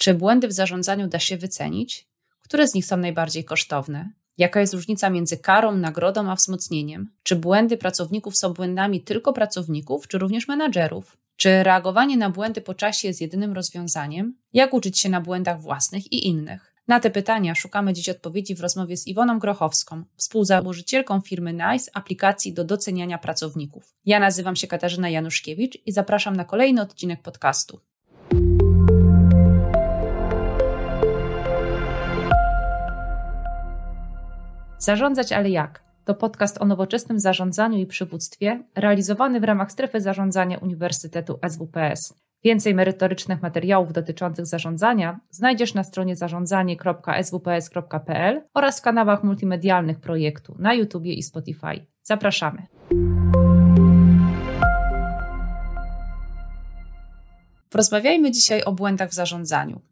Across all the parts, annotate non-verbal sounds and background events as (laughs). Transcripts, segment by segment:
Czy błędy w zarządzaniu da się wycenić? Które z nich są najbardziej kosztowne? Jaka jest różnica między karą, nagrodą a wzmocnieniem? Czy błędy pracowników są błędami tylko pracowników, czy również menadżerów? Czy reagowanie na błędy po czasie jest jedynym rozwiązaniem? Jak uczyć się na błędach własnych i innych? Na te pytania szukamy dziś odpowiedzi w rozmowie z Iwoną Grochowską, współzałożycielką firmy NICE, aplikacji do doceniania pracowników. Ja nazywam się Katarzyna Januszkiewicz i zapraszam na kolejny odcinek podcastu. Zarządzać, ale jak? To podcast o nowoczesnym zarządzaniu i przywództwie, realizowany w ramach strefy zarządzania Uniwersytetu SWPS. Więcej merytorycznych materiałów dotyczących zarządzania znajdziesz na stronie zarządzanie.swps.pl oraz w kanałach multimedialnych projektu na YouTube i Spotify. Zapraszamy. Porozmawiajmy dzisiaj o błędach w zarządzaniu.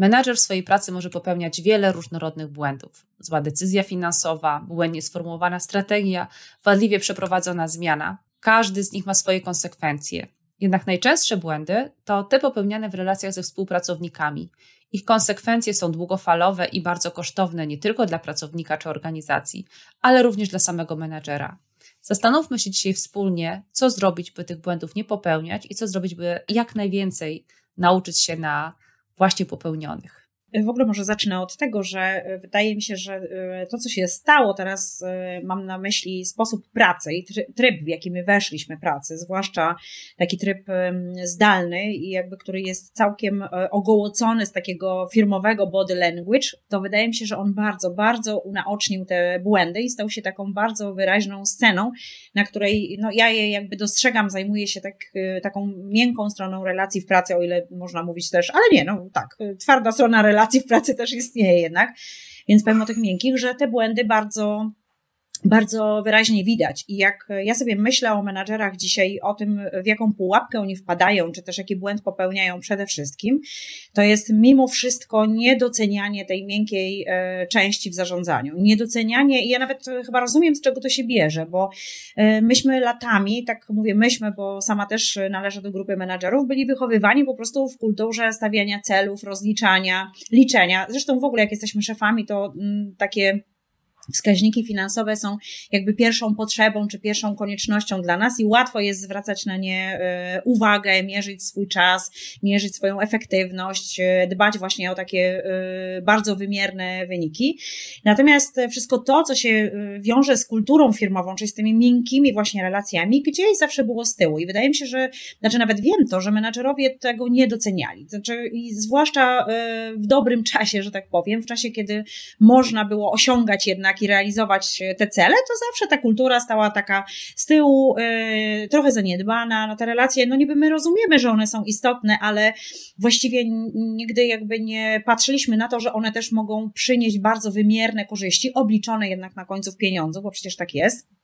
Menadżer w swojej pracy może popełniać wiele różnorodnych błędów. Zła decyzja finansowa, błędnie sformułowana strategia, wadliwie przeprowadzona zmiana. Każdy z nich ma swoje konsekwencje. Jednak najczęstsze błędy to te popełniane w relacjach ze współpracownikami. Ich konsekwencje są długofalowe i bardzo kosztowne nie tylko dla pracownika czy organizacji, ale również dla samego menadżera. Zastanówmy się dzisiaj wspólnie, co zrobić, by tych błędów nie popełniać i co zrobić, by jak najwięcej nauczyć się na właśnie popełnionych. W ogóle może zacznę od tego, że e, wydaje mi się, że e, to, co się stało teraz, e, mam na myśli sposób pracy i tryb, w jaki my weszliśmy pracy, zwłaszcza taki tryb zdalny i jakby, który jest całkiem ogołocony z takiego firmowego body language, to wydaje mi się, że on bardzo, bardzo unaocznił te błędy i stał się taką bardzo wyraźną sceną, na której no, ja je jakby dostrzegam, zajmuję się tak, taką miękką stroną relacji w pracy, o ile można mówić też, ale nie, no tak, twarda strona relacji relacji w pracy też istnieje jednak. Więc powiem o tych miękkich, że te błędy bardzo bardzo wyraźnie widać. I jak ja sobie myślę o menadżerach dzisiaj, o tym, w jaką pułapkę oni wpadają, czy też jaki błęd popełniają przede wszystkim, to jest mimo wszystko niedocenianie tej miękkiej e, części w zarządzaniu. Niedocenianie, i ja nawet chyba rozumiem, z czego to się bierze, bo e, myśmy latami, tak mówię myśmy, bo sama też należę do grupy menadżerów, byli wychowywani po prostu w kulturze stawiania celów, rozliczania, liczenia. Zresztą w ogóle jak jesteśmy szefami, to mm, takie wskaźniki finansowe są jakby pierwszą potrzebą czy pierwszą koniecznością dla nas i łatwo jest zwracać na nie e, uwagę, mierzyć swój czas, mierzyć swoją efektywność, e, dbać właśnie o takie e, bardzo wymierne wyniki. Natomiast wszystko to, co się wiąże z kulturą firmową, czyli z tymi miękkimi właśnie relacjami, gdzieś zawsze było z tyłu i wydaje mi się, że, znaczy nawet wiem to, że menadżerowie tego nie doceniali. Znaczy, i zwłaszcza w dobrym (laughs) czasie, że tak powiem, w czasie, kiedy można było osiągać jednak i realizować te cele, to zawsze ta kultura stała taka z tyłu, yy, trochę zaniedbana. No te relacje, no niby my rozumiemy, że one są istotne, ale właściwie nigdy jakby nie patrzyliśmy na to, że one też mogą przynieść bardzo wymierne korzyści, obliczone jednak na końcu w pieniądzu, bo przecież tak jest.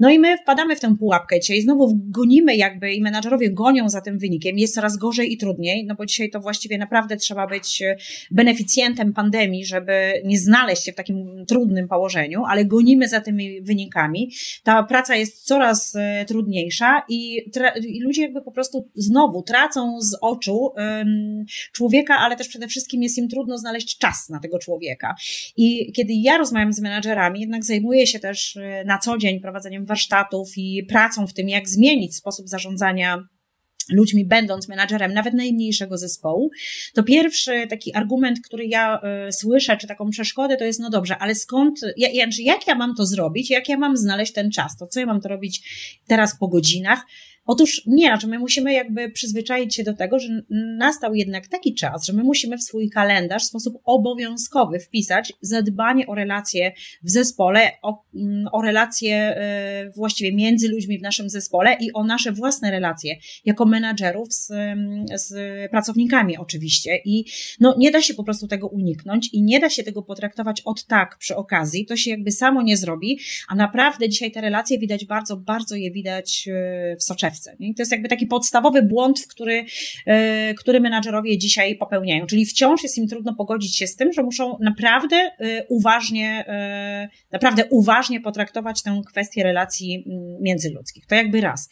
No i my wpadamy w tę pułapkę dzisiaj, znowu gonimy jakby i menadżerowie gonią za tym wynikiem, jest coraz gorzej i trudniej, no bo dzisiaj to właściwie naprawdę trzeba być e, beneficjentem pandemii, żeby nie znaleźć się w takim trudnym położeniu, ale gonimy za tymi wynikami. Ta praca jest coraz e, trudniejsza i, i ludzie jakby po prostu znowu tracą z oczu um, człowieka, ale też przede wszystkim jest im trudno znaleźć czas na tego człowieka. I kiedy ja rozmawiam z menadżerami, jednak zajmuję się też e, na co dzień prowadzeniem warsztatów i pracą w tym, jak zmienić sposób zarządzania ludźmi, będąc menadżerem nawet najmniejszego zespołu, to pierwszy taki argument, który ja y, słyszę, czy taką przeszkodę, to jest, no dobrze, ale skąd, jak, jak ja mam to zrobić, jak ja mam znaleźć ten czas, to co ja mam to robić teraz po godzinach, Otóż nie, znaczy my musimy jakby przyzwyczaić się do tego, że nastał jednak taki czas, że my musimy w swój kalendarz w sposób obowiązkowy wpisać zadbanie o relacje w zespole, o, mm, o relacje e, właściwie między ludźmi w naszym zespole i o nasze własne relacje jako menadżerów z, mm, z pracownikami oczywiście. I no, nie da się po prostu tego uniknąć i nie da się tego potraktować od tak przy okazji. To się jakby samo nie zrobi, a naprawdę dzisiaj te relacje widać bardzo, bardzo je widać e, w soczewce i to jest jakby taki podstawowy błąd, w który, e, który menadżerowie dzisiaj popełniają. Czyli wciąż jest im trudno pogodzić się z tym, że muszą naprawdę e, uważnie, e, naprawdę uważnie potraktować tę kwestię relacji mm, międzyludzkich. To jakby raz.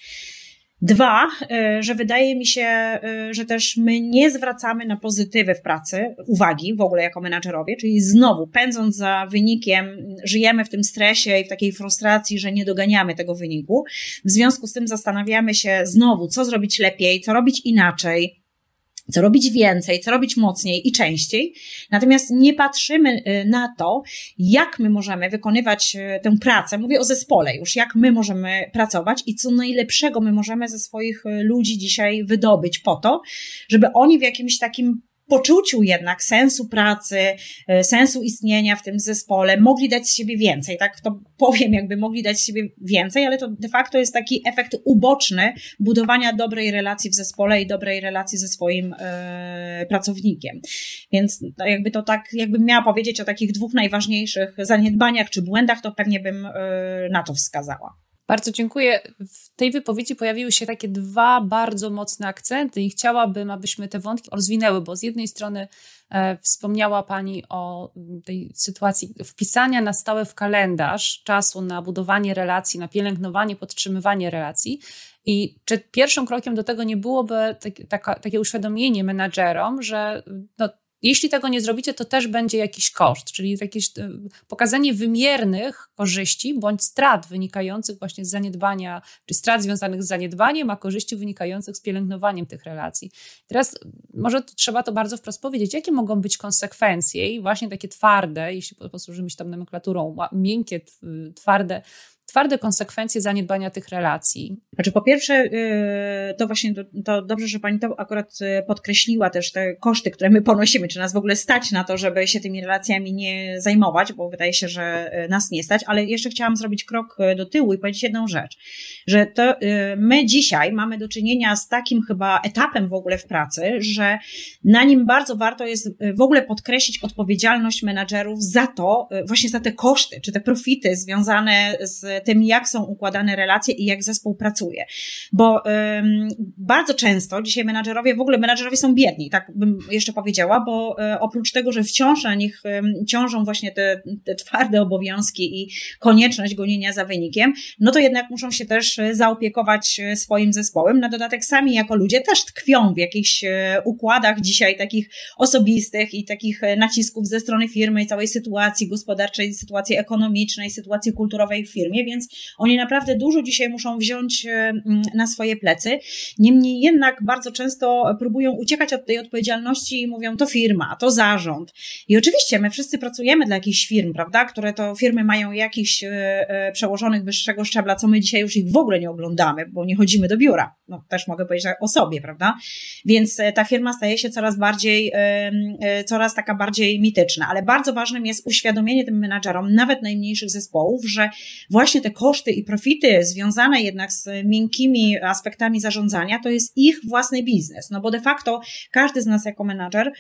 Dwa, e, że wydaje mi się, e, że też my nie zwracamy na pozytywy w pracy uwagi w ogóle jako menadżerowie, czyli znowu pędząc za wynikiem, żyjemy w tym stresie i w takiej frustracji, że nie doganiamy tego wyniku. W związku z tym zastanawiamy się znowu, co zrobić lepiej, co robić inaczej, co robić więcej, co robić mocniej i częściej. Natomiast nie patrzymy y, na to, jak my możemy wykonywać y, tę pracę. Mówię o zespole już, jak my możemy pracować i co najlepszego my możemy ze swoich y, ludzi dzisiaj wydobyć po to, żeby oni w jakimś takim poczuciu jednak sensu pracy, e, sensu istnienia w tym zespole, mogli dać z siebie więcej, tak to powiem, jakby mogli dać z siebie więcej, ale to de facto jest taki efekt uboczny budowania dobrej relacji w zespole i dobrej relacji ze swoim e, pracownikiem. Więc jakby to tak, jakbym miała powiedzieć o takich dwóch najważniejszych zaniedbaniach czy błędach, to pewnie bym e, na to wskazała. Bardzo dziękuję. W tej wypowiedzi pojawiły się takie dwa bardzo mocne akcenty i chciałabym, abyśmy te wątki rozwinęły, bo z jednej strony e, wspomniała Pani o tej sytuacji wpisania na stałe w kalendarz czasu na budowanie relacji, na pielęgnowanie, podtrzymywanie relacji. I czy pierwszym krokiem do tego nie byłoby tak, taka, takie uświadomienie menadżerom, że no, jeśli tego nie zrobicie, to też będzie jakiś koszt, czyli jakieś e, pokazanie wymiernych korzyści bądź strat wynikających właśnie z zaniedbania, czy strat związanych z zaniedbaniem, a korzyści wynikających z pielęgnowaniem tych relacji. Teraz może trzeba to bardzo wprost powiedzieć, jakie mogą być konsekwencje i właśnie takie twarde, jeśli posłużymy się tam nomenklaturą, miękkie, twarde twarde konsekwencje zaniedbania tych relacji? Znaczy, po pierwsze, y, to właśnie to, dobrze, że pani to akurat y, podkreśliła też te koszty, które my ponosimy, czy nas w ogóle stać na to, żeby się tymi relacjami nie zajmować, bo wydaje się, że y, nas nie stać, ale jeszcze chciałam zrobić krok do tyłu i powiedzieć jedną rzecz, że to my dzisiaj mamy do czynienia z takim chyba etapem w ogóle w pracy, że na nim bardzo warto jest w ogóle podkreślić odpowiedzialność menadżerów za to, właśnie za te koszty, czy te profity związane z tym, jak są układane relacje i jak zespół pracuje. Bo bardzo często dzisiaj menadżerowie, w ogóle menadżerowie są biedni, tak bym jeszcze powiedziała, bo um, oprócz tego, że wciąż na nich ciążą właśnie te, te twarde obowiązki i konieczność gonienia za wynikiem, no to jednak muszą się też zaopiekować e, swoim zespołem. Na dodatek sami jako ludzie też tkwią w jakichś e, układach dzisiaj takich osobistych i takich nacisków ze strony firmy całej sytuacji gospodarczej, sytuacji ekonomicznej, sytuacji kulturowej w firmie, więc oni naprawdę dużo dzisiaj muszą wziąć e, na swoje plecy. Niemniej jednak bardzo często próbują uciekać od tej odpowiedzialności i mówią, to firma, to zarząd. I oczywiście my wszyscy pracujemy dla jakichś firm, prawda, które to firmy mają jakichś e, e, przełożonych wyższego szczebla, co my dzisiaj już ich w ogóle nie oglądamy, bo nie chodzimy do biura. No też mogę powiedzieć o sobie, prawda? Więc ta firma staje się coraz bardziej, coraz taka bardziej mityczna, ale bardzo ważnym jest uświadomienie tym menadżerom, nawet najmniejszych zespołów, że właśnie te koszty i profity związane jednak z miękkimi aspektami zarządzania, to jest ich własny biznes. No bo de facto każdy z nas jako menadżer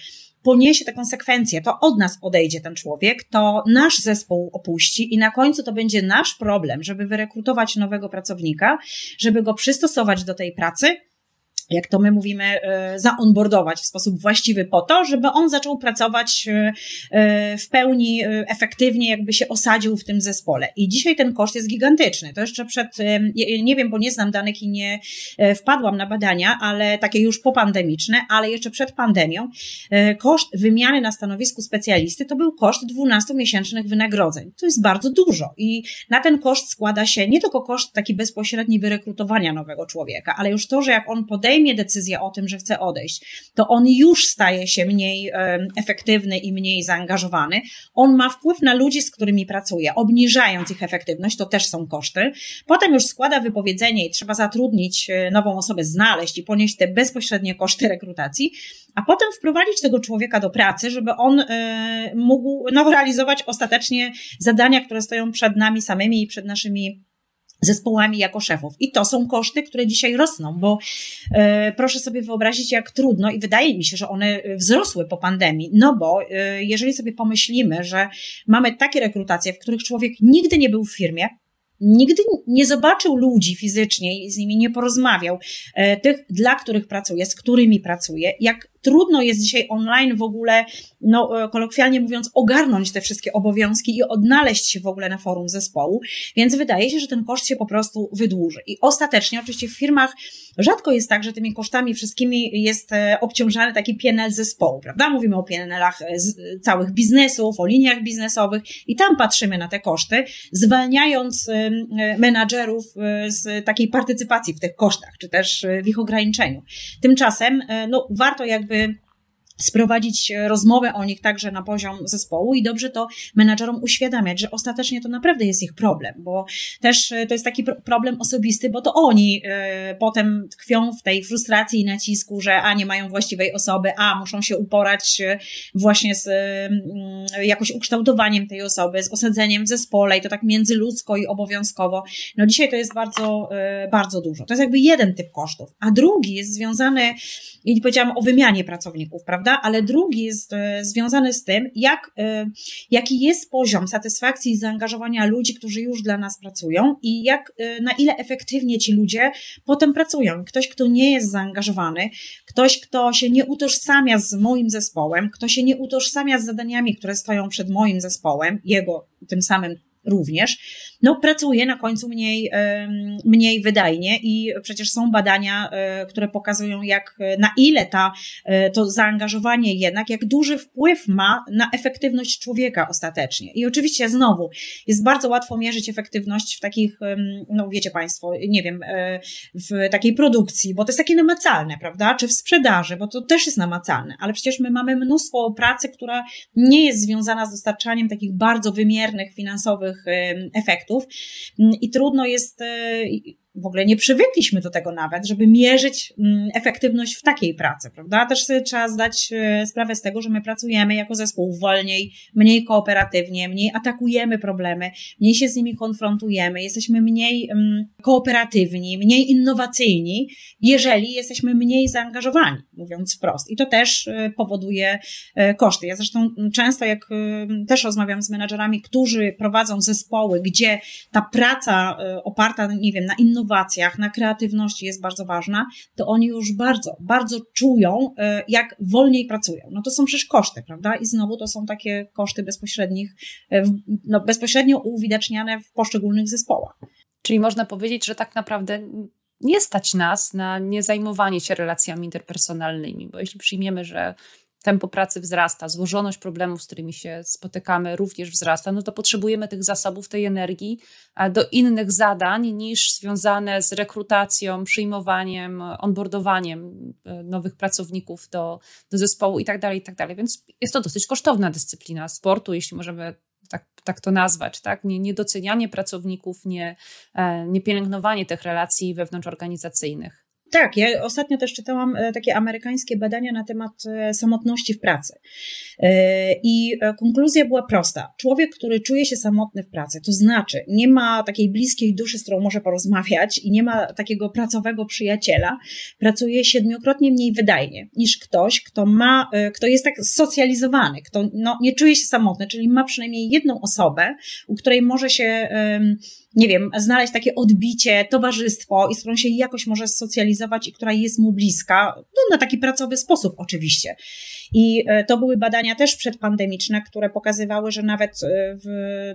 poniesie te konsekwencje. To od nas odejdzie ten człowiek, to nasz zespół opuści i na końcu to będzie nasz problem, żeby wyrekrutować nowego pracownika, żeby go przystosować do tej pracy jak to my mówimy, e, zaonboardować w sposób właściwy po to, żeby on zaczął pracować e, e, w pełni efektywnie, jakby się osadził w tym zespole. I dzisiaj ten koszt jest gigantyczny. To jeszcze przed, nie wiem, bo nie znam danych i nie wpadłam na badania, ale takie już popandemiczne, ale jeszcze przed pandemią, koszt wymiany na stanowisku specjalisty to był koszt 12-miesięcznych wynagrodzeń. To jest bardzo dużo i na ten koszt składa się nie tylko koszt taki bezpośredni wyrekrutowania nowego człowieka, ale już to, że jak on podejmie podejmie decyzję o tym, że chce odejść, to on już staje się mniej efektywny i mniej zaangażowany. On ma wpływ na ludzi, z którymi pracuje, obniżając ich efektywność, to też są koszty. Potem już składa wypowiedzenie i trzeba zatrudnić e, nową osobę, znaleźć i ponieść te bezpośrednie koszty rekrutacji, a potem wprowadzić tego człowieka do pracy, żeby on e, mógł no, realizować ostatecznie zadania, które stoją przed nami samymi i przed naszymi zespołami jako szefów. I to są koszty, które dzisiaj rosną, bo e, proszę sobie wyobrazić, jak trudno i wydaje mi się, że one wzrosły po pandemii, no bo e, jeżeli sobie pomyślimy, że mamy takie rekrutacje, w których człowiek nigdy nie był w firmie, nigdy nie zobaczył ludzi fizycznie i z nimi nie porozmawiał, e, tych, dla których pracuje, z którymi pracuje, jak trudno jest dzisiaj online w ogóle, no kolokwialnie mówiąc, ogarnąć te wszystkie obowiązki i odnaleźć się w ogóle na forum zespołu, więc wydaje się, że ten koszt się po prostu wydłuży. I ostatecznie, oczywiście w firmach rzadko jest tak, że tymi kosztami wszystkimi jest obciążany taki PNL zespołu, prawda? Mówimy o PNL-ach całych biznesów, o liniach biznesowych i tam patrzymy na te koszty, zwalniając menadżerów z takiej partycypacji w tych kosztach, czy też w ich ograniczeniu. Tymczasem, no, warto jakby stupid sprowadzić rozmowę o nich także na poziom zespołu i dobrze to menadżerom uświadamiać, że ostatecznie to naprawdę jest ich problem, bo też e, to jest taki problem osobisty, bo to oni y, potem tkwią w tej frustracji i nacisku, że a nie mają właściwej osoby, a muszą się uporać e, właśnie z y, jakoś ukształtowaniem tej osoby, z osadzeniem w zespole i to tak międzyludzko i obowiązkowo. No dzisiaj to jest bardzo, bardzo dużo. To jest jakby jeden typ kosztów, a drugi jest związany, i powiedziałam o wymianie pracowników, prawda? Prawda? Ale drugi jest związany z tym, jak, e, jaki jest poziom satysfakcji i zaangażowania ludzi, którzy już dla nas pracują i jak, e, na ile efektywnie ci ludzie potem pracują. Ktoś, kto nie jest zaangażowany, ktoś, kto się nie utożsamia z moim zespołem, kto się nie utożsamia z zadaniami, które stoją przed moim zespołem, jego tym samym również, no pracuje na końcu mniej, mniej wydajnie i przecież są badania, e, które pokazują jak, na ile ta, e, to zaangażowanie jednak, jak duży wpływ ma na efektywność człowieka ostatecznie. I oczywiście znowu, jest bardzo łatwo mierzyć efektywność w takich, no wiecie Państwo, nie wiem, e, w takiej produkcji, bo to jest takie namacalne, prawda? Czy w sprzedaży, bo to też jest namacalne, ale przecież my mamy mnóstwo pracy, która nie jest związana z dostarczaniem takich bardzo wymiernych finansowych efektów i trudno jest w ogóle nie przywykliśmy do tego nawet, żeby mierzyć mm, efektywność w takiej pracy, prawda? Też sobie trzeba zdać e, sprawę z tego, że my pracujemy jako zespół wolniej, mniej kooperatywnie, mniej atakujemy problemy, mniej się z nimi konfrontujemy, jesteśmy mniej mm, kooperatywni, mniej innowacyjni, jeżeli jesteśmy mniej zaangażowani, mówiąc wprost. I to też e, powoduje e, koszty. Ja zresztą często, jak też rozmawiam z menadżerami, którzy prowadzą zespoły, gdzie ta praca oparta, nie wiem, na innowacjach, innowacjach, na kreatywności jest bardzo ważna, to oni już bardzo, bardzo czują, e, jak wolniej pracują. No to są przecież koszty, prawda? I znowu to są takie koszty bezpośrednich, e, no bezpośrednio uwidaczniane w poszczególnych zespołach. Czyli można powiedzieć, że tak naprawdę nie stać nas na nie zajmowanie się relacjami interpersonalnymi, bo jeśli przyjmiemy, że tempo pracy wzrasta, złożoność problemów, z którymi się spotykamy, również wzrasta, no to potrzebujemy tych zasobów, tej energii do innych zadań niż związane z rekrutacją, przyjmowaniem, onboardowaniem e, nowych pracowników do, do zespołu i tak dalej, i tak. Więc jest to dosyć kosztowna dyscyplina sportu, jeśli możemy tak, tak to nazwać, tak? Nie, niedocenianie pracowników, nie, e, nie pielęgnowanie tych relacji wewnątrzorganizacyjnych. Tak, ja ostatnio też czytałam e, takie amerykańskie badania na temat e, samotności w pracy. E, I konkluzja była prosta. Człowiek, który czuje się samotny w pracy, to znaczy nie ma takiej bliskiej duszy, z którą może porozmawiać i nie ma takiego pracowego przyjaciela, pracuje siedmiokrotnie mniej wydajnie niż ktoś, kto ma, kto jest tak socjalizowany, kto no, nie czuje się samotny, czyli ma przynajmniej jedną osobę, u której może się nie wiem, znaleźć takie odbicie, towarzystwo i z którą się jakoś może socjalizować i która jest mu bliska, no na taki pracowy sposób oczywiście. I e, to były badania też przedpandemiczne, które pokazywały, że nawet e, w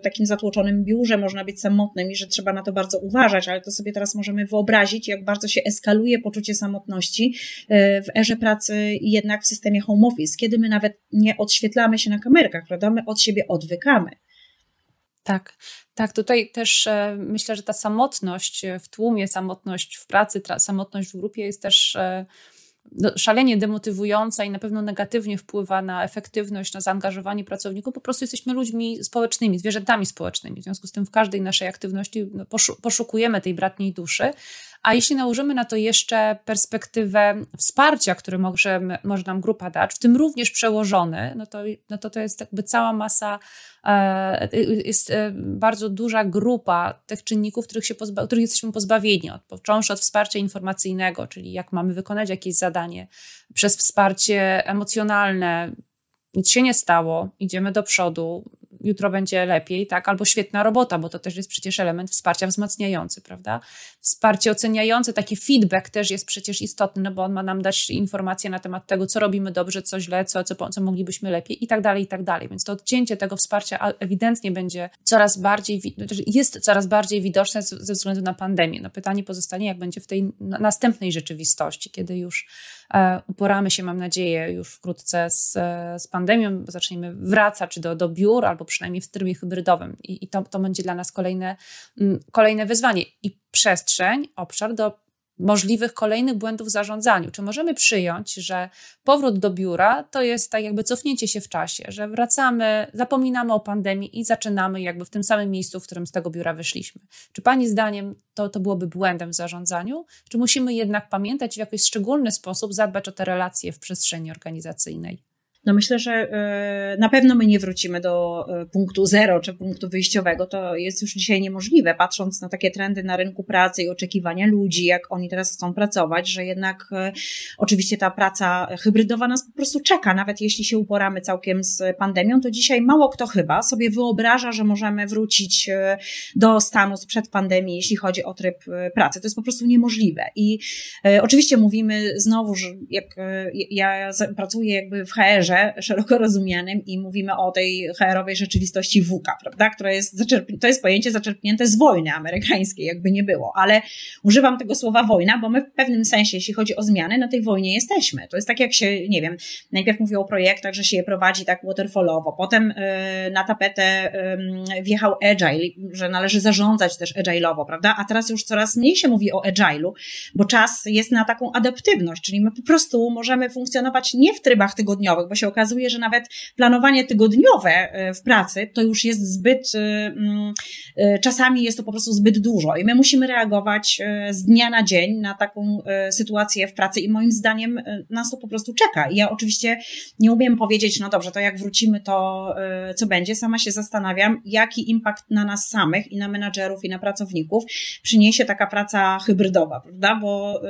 takim zatłoczonym biurze można być samotnym i że trzeba na to bardzo uważać, ale to sobie teraz możemy wyobrazić, jak bardzo się eskaluje poczucie samotności e, w erze pracy jednak w systemie home office, kiedy my nawet nie odświetlamy się na kamerkach, prawda? My od siebie odwykamy. Tak, tak, tutaj też e, myślę, że ta samotność w tłumie, samotność w pracy, samotność w grupie jest też e, no, szalenie demotywująca i na pewno negatywnie wpływa na efektywność, na zaangażowanie pracowników. Po prostu jesteśmy ludźmi społecznymi, zwierzętami społecznymi. W związku z tym w każdej naszej aktywności no, poszukujemy tej bratniej duszy, a jeśli nałożymy na to jeszcze perspektywę wsparcia, które może, może nam grupa dać, w tym również przełożony, no to, no to to jest jakby cała masa, e, jest e, bardzo duża grupa tych czynników, których, się pozba- których jesteśmy pozbawieni, od, począwszy od wsparcia informacyjnego, czyli jak mamy wykonać jakieś zadanie, przez wsparcie emocjonalne, nic się nie stało, idziemy do przodu, jutro będzie lepiej, tak, albo świetna robota, bo to też jest przecież element wsparcia wzmacniający, prawda? Wsparcie oceniające, taki feedback też jest przecież istotny, no bo on ma nam dać informacje na temat tego, co robimy dobrze, co źle, co, co, co moglibyśmy lepiej i tak dalej, i tak dalej. Więc to odcięcie tego wsparcia ewidentnie będzie coraz bardziej, znaczy jest coraz bardziej widoczne ze względu na pandemię. No pytanie pozostanie, jak będzie w tej następnej rzeczywistości, kiedy już e, uporamy się, mam nadzieję, już wkrótce z, z pandemią, zaczniemy wracać do, do biur, albo przynajmniej w trybie hybrydowym. I, i to, to będzie dla nas kolejne, mm, kolejne wyzwanie. I przestrzeń, obszar do możliwych kolejnych błędów w zarządzaniu. Czy możemy przyjąć, że powrót do biura to jest tak jakby cofnięcie się w czasie, że wracamy, zapominamy o pandemii i zaczynamy jakby w tym samym miejscu, w którym z tego biura wyszliśmy? Czy Pani zdaniem to, to byłoby błędem w zarządzaniu? Czy musimy jednak pamiętać w jakiś szczególny sposób zadbać o te relacje w przestrzeni organizacyjnej? No myślę, że e, na pewno my nie wrócimy do e, punktu zero czy punktu wyjściowego. To jest już dzisiaj niemożliwe, patrząc na takie trendy na rynku pracy i oczekiwania ludzi, jak oni teraz chcą pracować, że jednak e, oczywiście ta praca hybrydowa nas po prostu czeka. Nawet jeśli się uporamy całkiem z pandemią, to dzisiaj mało kto chyba sobie wyobraża, że możemy wrócić do stanu sprzed pandemii, jeśli chodzi o tryb pracy. To jest po prostu niemożliwe. I oczywiście mówimy znowu, że jak ja pracuję jakby w HR-ze, szeroko rozumianym i mówimy o tej HR-owej rzeczywistości WUKA, prawda, która jest, to jest pojęcie zaczerpnięte z wojny amerykańskiej, jakby nie było, ale używam tego słowa wojna, bo my w pewnym sensie, jeśli chodzi o zmiany, na tej wojnie jesteśmy. To jest tak jak się, nie wiem, najpierw mówię o projektach, że się je prowadzi tak waterfallowo, potem yy, na tapetę yy, wjechał agile, że należy zarządzać też agile'owo, prawda, a teraz już coraz mniej się mówi o agile'u, bo czas jest na taką adaptywność, czyli my po prostu możemy funkcjonować nie w trybach tygodniowych, bo się okazuje, że nawet planowanie tygodniowe e, w pracy to już jest zbyt, e, mm, e, czasami jest to po prostu zbyt dużo i my musimy reagować z dnia na dzień na taką sytuację w pracy i moim zdaniem nas to po prostu czeka. I ja oczywiście nie umiem powiedzieć, no dobrze, to jak wrócimy, to co będzie. Sama się zastanawiam, jaki impact na nas samych i na menadżerów i na pracowników przyniesie taka praca hybrydowa, prawda? Bo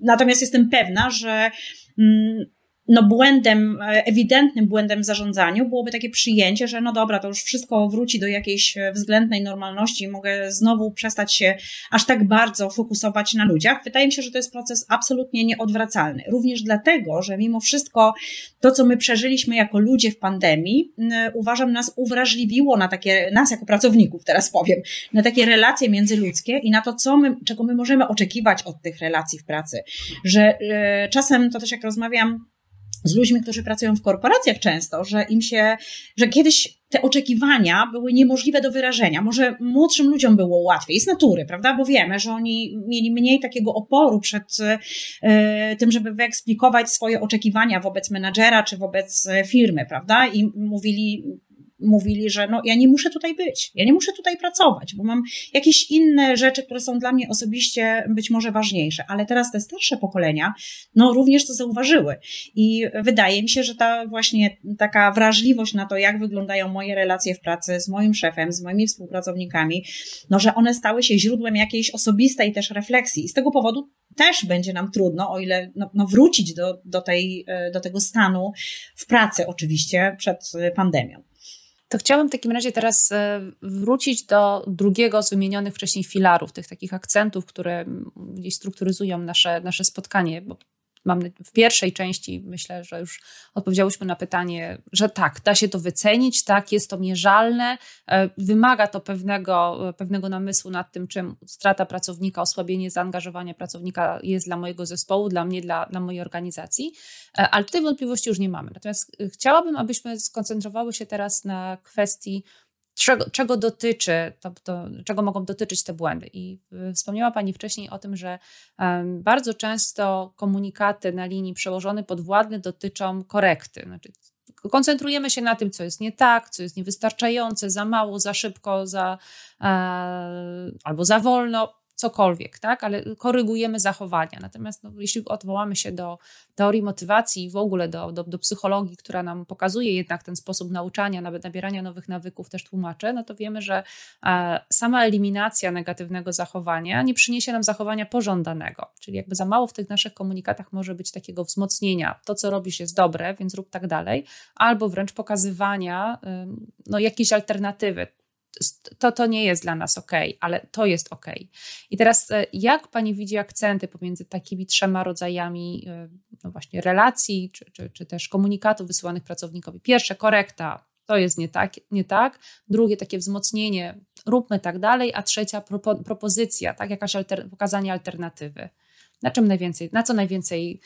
natomiast jestem pewna, że mm, no błędem, e, ewidentnym błędem w zarządzaniu byłoby takie przyjęcie, że no dobra, to już wszystko wróci do jakiejś e, względnej normalności i mogę znowu przestać się aż tak bardzo fokusować na ludziach. Wydaje mi się, że to jest proces absolutnie nieodwracalny. Również dlatego, że mimo wszystko to, co my przeżyliśmy jako ludzie w pandemii, uważam, nas uwrażliwiło na takie, nas jako pracowników, teraz powiem, na takie relacje międzyludzkie i na to, co my, czego my możemy oczekiwać od tych relacji w pracy. Że y, czasem to też jak rozmawiam z ludźmi, którzy pracują w korporacjach często, że im się, że kiedyś te oczekiwania były niemożliwe do wyrażenia. Może młodszym ludziom było łatwiej z natury, prawda? Bo wiemy, że oni mieli mniej takiego oporu przed y, tym, żeby wyeksplikować swoje oczekiwania wobec menadżera czy wobec e, firmy, prawda? I mówili, mówili, że no, ja nie muszę tutaj być, ja nie muszę tutaj pracować, bo mam jakieś inne rzeczy, które są dla mnie osobiście być może ważniejsze. Ale teraz te starsze pokolenia, no, również to zauważyły. I wydaje mi się, że ta właśnie taka wrażliwość na to, jak wyglądają moje relacje w pracy z moim szefem, z moimi współpracownikami, no, że one stały się źródłem jakiejś osobistej też refleksji. I z tego powodu też będzie nam trudno, o ile no, no wrócić do, do, tej, do tego stanu w pracy oczywiście przed pandemią. To chciałabym w takim razie teraz e, wrócić do drugiego z wymienionych wcześniej filarów, tych takich akcentów, które gdzieś strukturyzują nasze, nasze spotkanie, bo mam w pierwszej części myślę, że już odpowiedziałyśmy na pytanie, że tak, da się to wycenić, tak, jest to mierzalne, e, wymaga to pewnego, e, pewnego namysłu nad tym, czym strata pracownika, osłabienie zaangażowania pracownika jest dla mojego zespołu, dla mnie, dla, dla mojej organizacji, e, ale tutaj wątpliwości już nie mamy. Natomiast chciałabym, abyśmy skoncentrowały się teraz na kwestii czego, czego dotyczy, to, to, czego mogą dotyczyć te błędy. I y, wspomniała Pani wcześniej o tym, że bardzo często komunikaty na linii przełożony podwładny dotyczą korekty. Znaczy, koncentrujemy się na tym, co jest nie tak, co jest niewystarczające, za mało, za szybko, za, e, albo za wolno cokolwiek, tak? ale korygujemy zachowania. Natomiast no, jeśli odwołamy się do teorii motywacji i w ogóle do, do, do, psychologii, która nam pokazuje jednak ten sposób nauczania, nawet nabierania nowych nawyków, też tłumaczy, no to wiemy, że e, sama eliminacja negatywnego zachowania nie przyniesie nam zachowania pożądanego. Czyli jakby za mało w tych naszych komunikatach może być takiego wzmocnienia. To, co robisz, jest dobre, więc rób tak dalej, albo wręcz pokazywania no, jakiejś alternatywy to, to nie jest dla nas ok, ale to jest ok. I teraz, e, jak pani widzi akcenty pomiędzy takimi trzema rodzajami e, no właśnie relacji, czy, czy, czy też komunikatów wysyłanych pracownikowi? Pierwsze, korekta, to jest nie tak, nie tak. Drugie, takie wzmocnienie, róbmy tak dalej. A trzecia, propo, propozycja, tak, jakaś alter, pokazanie alternatywy. Na czym najwięcej, na co najwięcej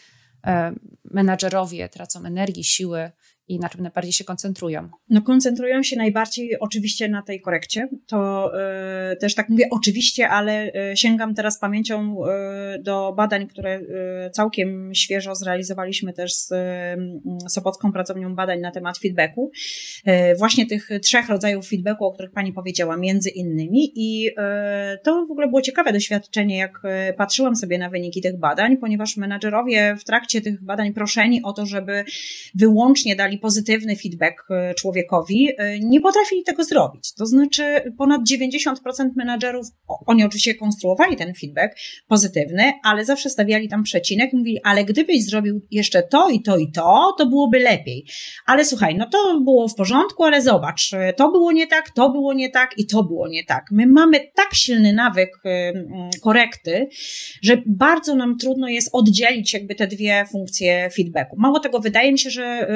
e, menadżerowie tracą energii, siły i na czym najbardziej się koncentrują? No koncentrują się najbardziej oczywiście na tej korekcie. To y, też tak mówię oczywiście, ale y, sięgam teraz pamięcią y, do badań, które całkiem świeżo zrealizowaliśmy też z Sopocką Pracownią Badań na temat feedbacku. Właśnie tych trzech rodzajów feedbacku, o których Pani powiedziała, między innymi. I to w ogóle było ciekawe doświadczenie, jak patrzyłam sobie na wyniki tych badań, ponieważ menadżerowie w trakcie tych badań proszeni o to, żeby wyłącznie dali pozytywny feedback e, człowiekowi, e, nie potrafili tego zrobić. To znaczy ponad 90% menadżerów, oni oczywiście konstruowali ten feedback pozytywny, ale zawsze stawiali tam przecinek i mówili, ale gdybyś zrobił jeszcze to i to i to, to byłoby lepiej. Ale słuchaj, no to było w porządku, ale zobacz, e, to było nie tak, to było nie tak i to było nie tak. My mamy tak silny nawyk korekty, że bardzo nam trudno jest oddzielić jakby te dwie funkcje feedbacku. Mało tego, wydaje mi się, że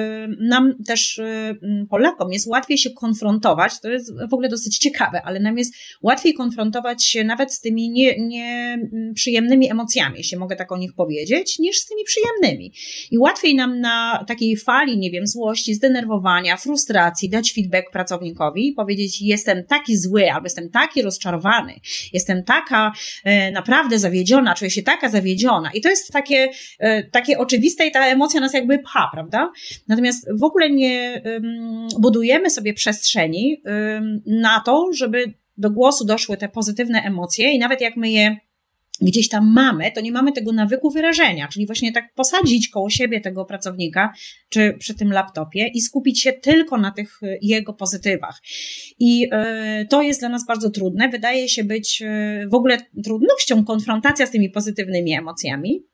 nam też y, mm, Polakom jest łatwiej się konfrontować, to jest w ogóle dosyć ciekawe, ale nam jest łatwiej konfrontować się nawet z tymi nieprzyjemnymi nie, mm, emocjami, jeśli mogę tak o nich powiedzieć, niż z tymi przyjemnymi. I łatwiej nam na takiej fali, nie wiem, złości, zdenerwowania, frustracji dać feedback pracownikowi i powiedzieć, jestem taki zły, albo jestem taki rozczarowany, jestem taka e, naprawdę zawiedziona, czuję się taka zawiedziona. I to jest takie, e, takie oczywiste i ta emocja nas jakby pcha, prawda? Natomiast w ogóle nie budujemy sobie przestrzeni na to, żeby do głosu doszły te pozytywne emocje i nawet jak my je gdzieś tam mamy, to nie mamy tego nawyku wyrażenia, czyli właśnie tak posadzić koło siebie tego pracownika, czy przy tym laptopie i skupić się tylko na tych y, jego pozytywach. I y, to jest dla nas bardzo trudne. Wydaje się być y, w ogóle trudnością konfrontacja z tymi pozytywnymi emocjami,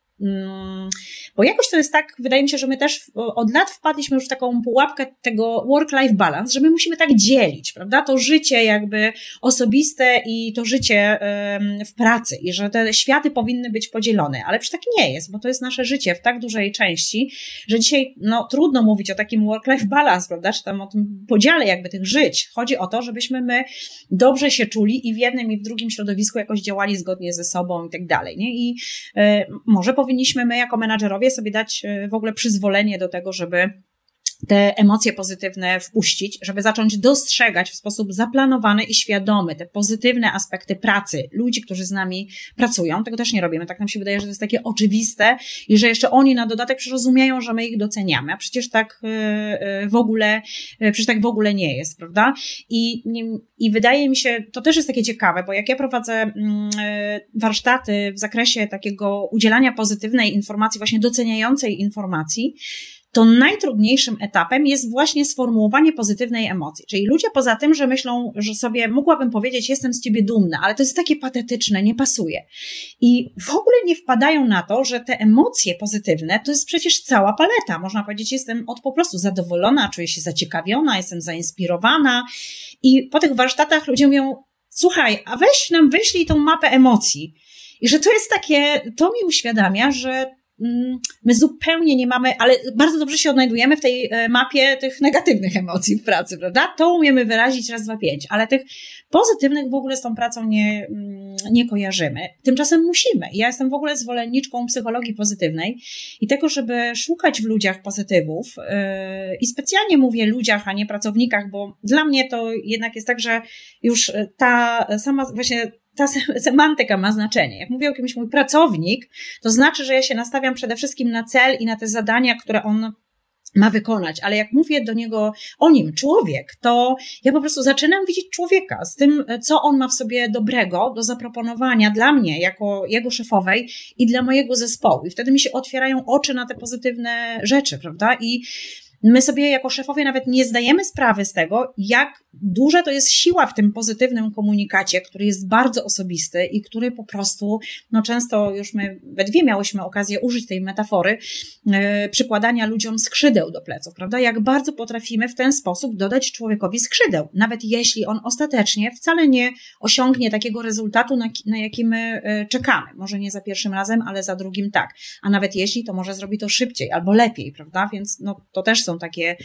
bo jakoś to jest tak, wydaje mi się, że my też od lat wpadliśmy już w taką pułapkę tego work-life balance, że my musimy tak dzielić, prawda? To życie jakby osobiste i to życie w pracy i że te światy powinny być podzielone, ale przecież tak nie jest, bo to jest nasze życie w tak dużej części, że dzisiaj no, trudno mówić o takim work-life balance, prawda? Czy tam o tym podziale jakby tych żyć. Chodzi o to, żebyśmy my dobrze się czuli i w jednym i w drugim środowisku jakoś działali zgodnie ze sobą i tak dalej, nie? I y, może powinniśmy my jako menadżerowie sobie dać e, w ogóle przyzwolenie do tego, żeby te emocje pozytywne wpuścić, żeby zacząć dostrzegać w sposób zaplanowany i świadomy te pozytywne aspekty pracy ludzi, którzy z nami pracują. Tego też nie robimy. Tak nam się wydaje, że to jest takie oczywiste i że jeszcze oni na dodatek przerozumieją, że my ich doceniamy, a przecież tak e, e, w ogóle, przecież tak w ogóle nie jest, prawda? I, i wydaje mi się, to też jest takie ciekawe, bo jak ja prowadzę mm, warsztaty w zakresie takiego udzielania pozytywnej informacji, właśnie doceniającej informacji, to najtrudniejszym etapem jest właśnie sformułowanie pozytywnej emocji. Czyli ludzie poza tym, że myślą, że sobie mogłabym powiedzieć, jestem z ciebie dumna, ale to jest takie patetyczne, nie pasuje. I w ogóle nie wpadają na to, że te emocje pozytywne to jest przecież cała paleta. Można powiedzieć, jestem od po prostu zadowolona, czuję się zaciekawiona, jestem zainspirowana. I po tych warsztatach ludzie mówią, słuchaj, a weź nam wyślij tą mapę emocji. I że to jest takie, to mi uświadamia, że my zupełnie nie mamy, ale bardzo dobrze się odnajdujemy w tej e, mapie tych negatywnych emocji w pracy, prawda? To umiemy wyrazić raz, dwa, pięć, ale tych pozytywnych w ogóle z tą pracą nie, mm, nie kojarzymy. Tymczasem musimy. Ja jestem w ogóle zwolenniczką psychologii pozytywnej i tego, żeby szukać w ludziach pozytywów yy, i specjalnie mówię ludziach, a nie pracownikach, bo dla mnie to jednak jest tak, że już ta sama właśnie ta semantyka ma znaczenie. Jak mówię o kimś mój pracownik, to znaczy, że ja się nastawiam przede wszystkim na cel i na te zadania, które on ma wykonać, ale jak mówię do niego o nim, człowiek, to ja po prostu zaczynam widzieć człowieka z tym, co on ma w sobie dobrego do zaproponowania dla mnie, jako jego szefowej i dla mojego zespołu. I wtedy mi się otwierają oczy na te pozytywne rzeczy, prawda? I My sobie jako szefowie nawet nie zdajemy sprawy z tego, jak duża to jest siła w tym pozytywnym komunikacie, który jest bardzo osobisty i który po prostu, no często już my we dwie miałyśmy okazję użyć tej metafory, yy, przykładania ludziom skrzydeł do pleców, prawda? Jak bardzo potrafimy w ten sposób dodać człowiekowi skrzydeł, nawet jeśli on ostatecznie wcale nie osiągnie takiego rezultatu, na, na jaki my yy, czekamy. Może nie za pierwszym razem, ale za drugim tak. A nawet jeśli, to może zrobi to szybciej albo lepiej, prawda? Więc no, to też są takie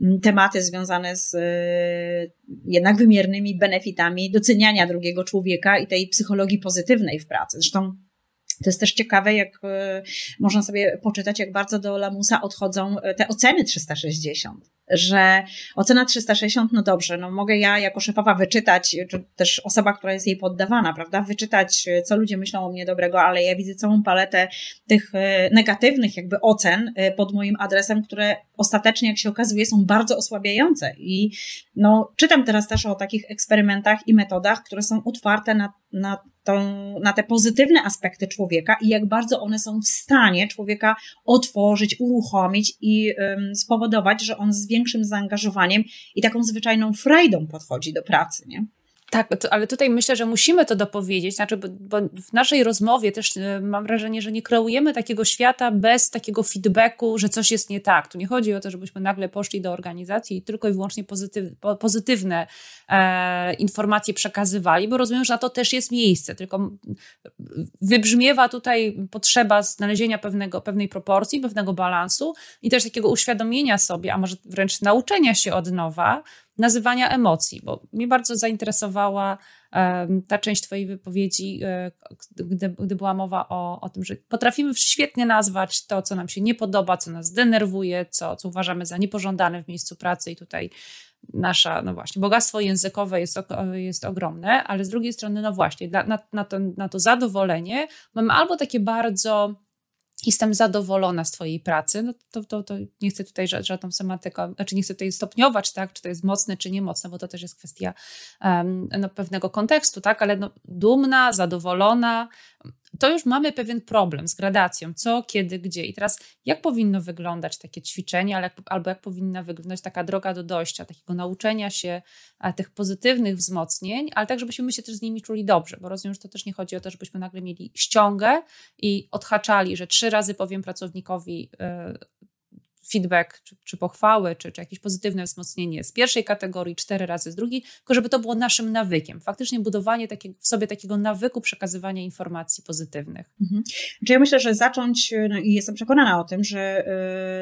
mm, tematy związane z y, jednak wymiernymi benefitami doceniania drugiego człowieka i tej psychologii pozytywnej w pracy. Zresztą to jest też ciekawe, jak y, można sobie poczytać, jak bardzo do Lamusa odchodzą y, te oceny 360 że ocena 360, no dobrze, no mogę ja jako szefowa wyczytać, czy też osoba, która jest jej poddawana, prawda, wyczytać, co ludzie myślą o mnie dobrego, ale ja widzę całą paletę tych e, negatywnych jakby ocen e, pod moim adresem, które ostatecznie, jak się okazuje, są bardzo osłabiające. I no, czytam teraz też o takich eksperymentach i metodach, które są otwarte na, na tą, na te pozytywne aspekty człowieka i jak bardzo one są w stanie człowieka otworzyć, uruchomić i um, spowodować, że on z większym zaangażowaniem i taką zwyczajną frajdą podchodzi do pracy, nie? Tak, ale tutaj myślę, że musimy to dopowiedzieć, znaczy, bo, bo, w naszej rozmowie też y, mam wrażenie, że nie kreujemy takiego świata bez takiego feedbacku, że coś jest nie tak. Tu nie chodzi o to, żebyśmy nagle poszli do organizacji i tylko i wyłącznie pozytyw, pozytywne e, informacje przekazywali, bo rozumiem, że na to też jest miejsce, tylko wybrzmiewa tutaj potrzeba znalezienia pewnego, pewnej proporcji, pewnego balansu i też takiego uświadomienia sobie, a może wręcz nauczenia się od nowa, nazywania emocji, bo mnie bardzo zainteresowała ta część Twojej wypowiedzi, e, gdy, gdy była mowa o, o tym, że potrafimy świetnie nazwać to, co nam się nie podoba, co nas denerwuje, co, co uważamy za niepożądane w miejscu pracy i tutaj nasza, no właśnie, bogactwo językowe jest, jest ogromne, ale z drugiej strony, no właśnie, na, na, to, na to zadowolenie mamy albo takie bardzo jestem zadowolona z Twojej pracy, no to, to, to nie chcę tutaj żadną semantyką, znaczy nie chcę tutaj stopniować, tak, czy to jest mocne, czy niemocne, bo to też jest kwestia um, no, pewnego kontekstu, tak, ale no, dumna, zadowolona, to już mamy pewien problem z gradacją, co, kiedy, gdzie. I teraz jak powinno wyglądać takie ćwiczenie, albo jak powinna wyglądać taka droga do dojścia, takiego nauczenia się tych pozytywnych wzmocnień, ale tak, żebyśmy się też z nimi czuli dobrze, bo rozumiem, że to też nie chodzi o to, żebyśmy nagle mieli ściągę i odhaczali, że trzy razy powiem pracownikowi y, feedback, czy, czy pochwały, czy, czy jakieś pozytywne wzmocnienie z pierwszej kategorii, cztery razy z drugiej, tylko żeby to było naszym nawykiem. Faktycznie budowanie takie, w sobie takiego nawyku przekazywania informacji pozytywnych. Mhm. Ja myślę, że zacząć, no i jestem przekonana o tym, że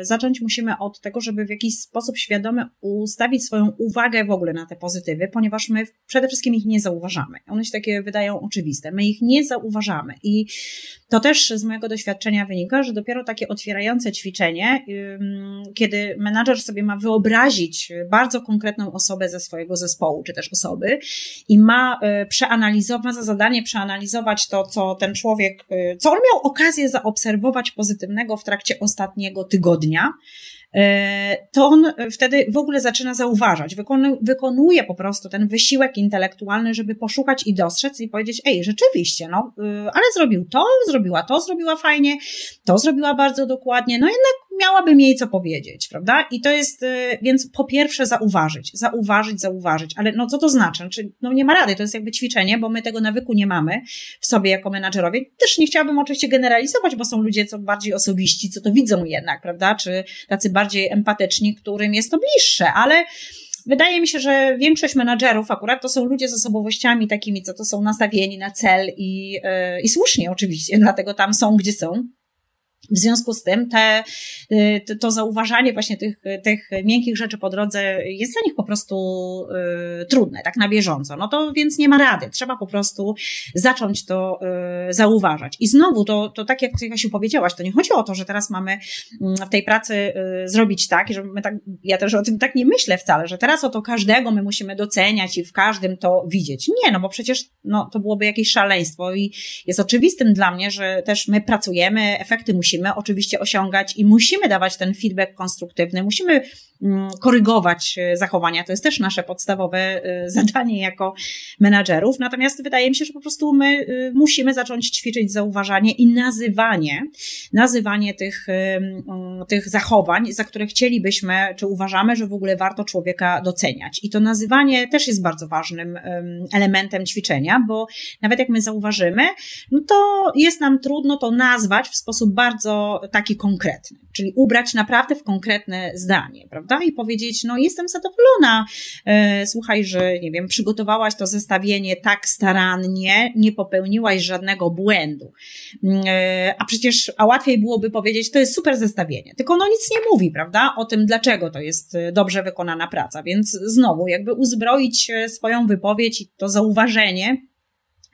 y, zacząć musimy od tego, żeby w jakiś sposób świadomy ustawić swoją uwagę w ogóle na te pozytywy, ponieważ my przede wszystkim ich nie zauważamy. One się takie wydają oczywiste. My ich nie zauważamy i to też z mojego doświadczenia wynika, że dopiero takie otwierające ćwiczenie, kiedy menadżer sobie ma wyobrazić bardzo konkretną osobę ze swojego zespołu, czy też osoby i ma y, przeanalizować, ma za zadanie przeanalizować to, co ten człowiek, y, co on miał okazję zaobserwować pozytywnego w trakcie ostatniego tygodnia, E, to on wtedy w ogóle zaczyna zauważać, wykonuje po prostu ten wysiłek intelektualny, żeby poszukać i dostrzec i powiedzieć, ej, rzeczywiście, no, y, ale zrobił to, zrobiła to, zrobiła fajnie, to zrobiła bardzo dokładnie, no jednak miałabym jej co powiedzieć, prawda? I to jest, y, więc po pierwsze zauważyć, zauważyć, zauważyć, ale no co to znaczy? Czy, no nie ma rady, to jest jakby ćwiczenie, bo my tego nawyku nie mamy w sobie jako menadżerowie. Też nie chciałabym oczywiście generalizować, bo są ludzie co bardziej osobiści, co to widzą jednak, prawda? Czy tacy bardziej empatyczni, którym jest to bliższe, ale wydaje mi się, że większość menadżerów akurat to są ludzie z osobowościami takimi, co to są nastawieni na cel i, yy, i słusznie oczywiście, dlatego tam są, gdzie są. W związku z tym te, y, to zauważanie właśnie tych, tych miękkich rzeczy po drodze jest dla nich po prostu y, trudne, tak na bieżąco. No to więc nie ma rady. Trzeba po prostu zacząć to y, zauważać. I znowu, to, to tak jak ty Kasiu powiedziałaś, to nie chodzi o to, że teraz mamy mm, w tej pracy zrobić tak, że my tak, ja też o tym tak nie myślę wcale, że teraz o to każdego my musimy doceniać i w każdym to widzieć. Nie, no bo przecież no, to byłoby jakieś szaleństwo i jest oczywistym dla mnie, że też my pracujemy, efekty musimy musimy oczywiście osiągać i musimy dawać ten feedback konstruktywny, musimy korygować e, zachowania. To jest też nasze podstawowe e, zadanie jako menadżerów. Natomiast wydaje mi się, że po prostu my e, musimy zacząć ćwiczyć zauważanie i nazywanie, nazywanie tych, mm, tych zachowań, za które chcielibyśmy, czy uważamy, że w ogóle warto człowieka doceniać. I to nazywanie też jest bardzo ważnym elementem ćwiczenia, bo nawet jak my zauważymy, no to jest nam trudno to nazwać w sposób bardzo taki konkretny, czyli ubrać naprawdę w konkretne zdanie, prawda? I powiedzieć, no jestem zadowolona, e, słuchaj, że nie wiem, przygotowałaś to zestawienie tak starannie, nie popełniłaś żadnego błędu. Mm, e, a przecież, a łatwiej byłoby powiedzieć, to jest super zestawienie, tylko ono nic nie mówi, prawda? O tym, dlaczego to jest e, dobrze wykonana praca, więc znowu jakby uzbroić swoją wypowiedź i to zauważenie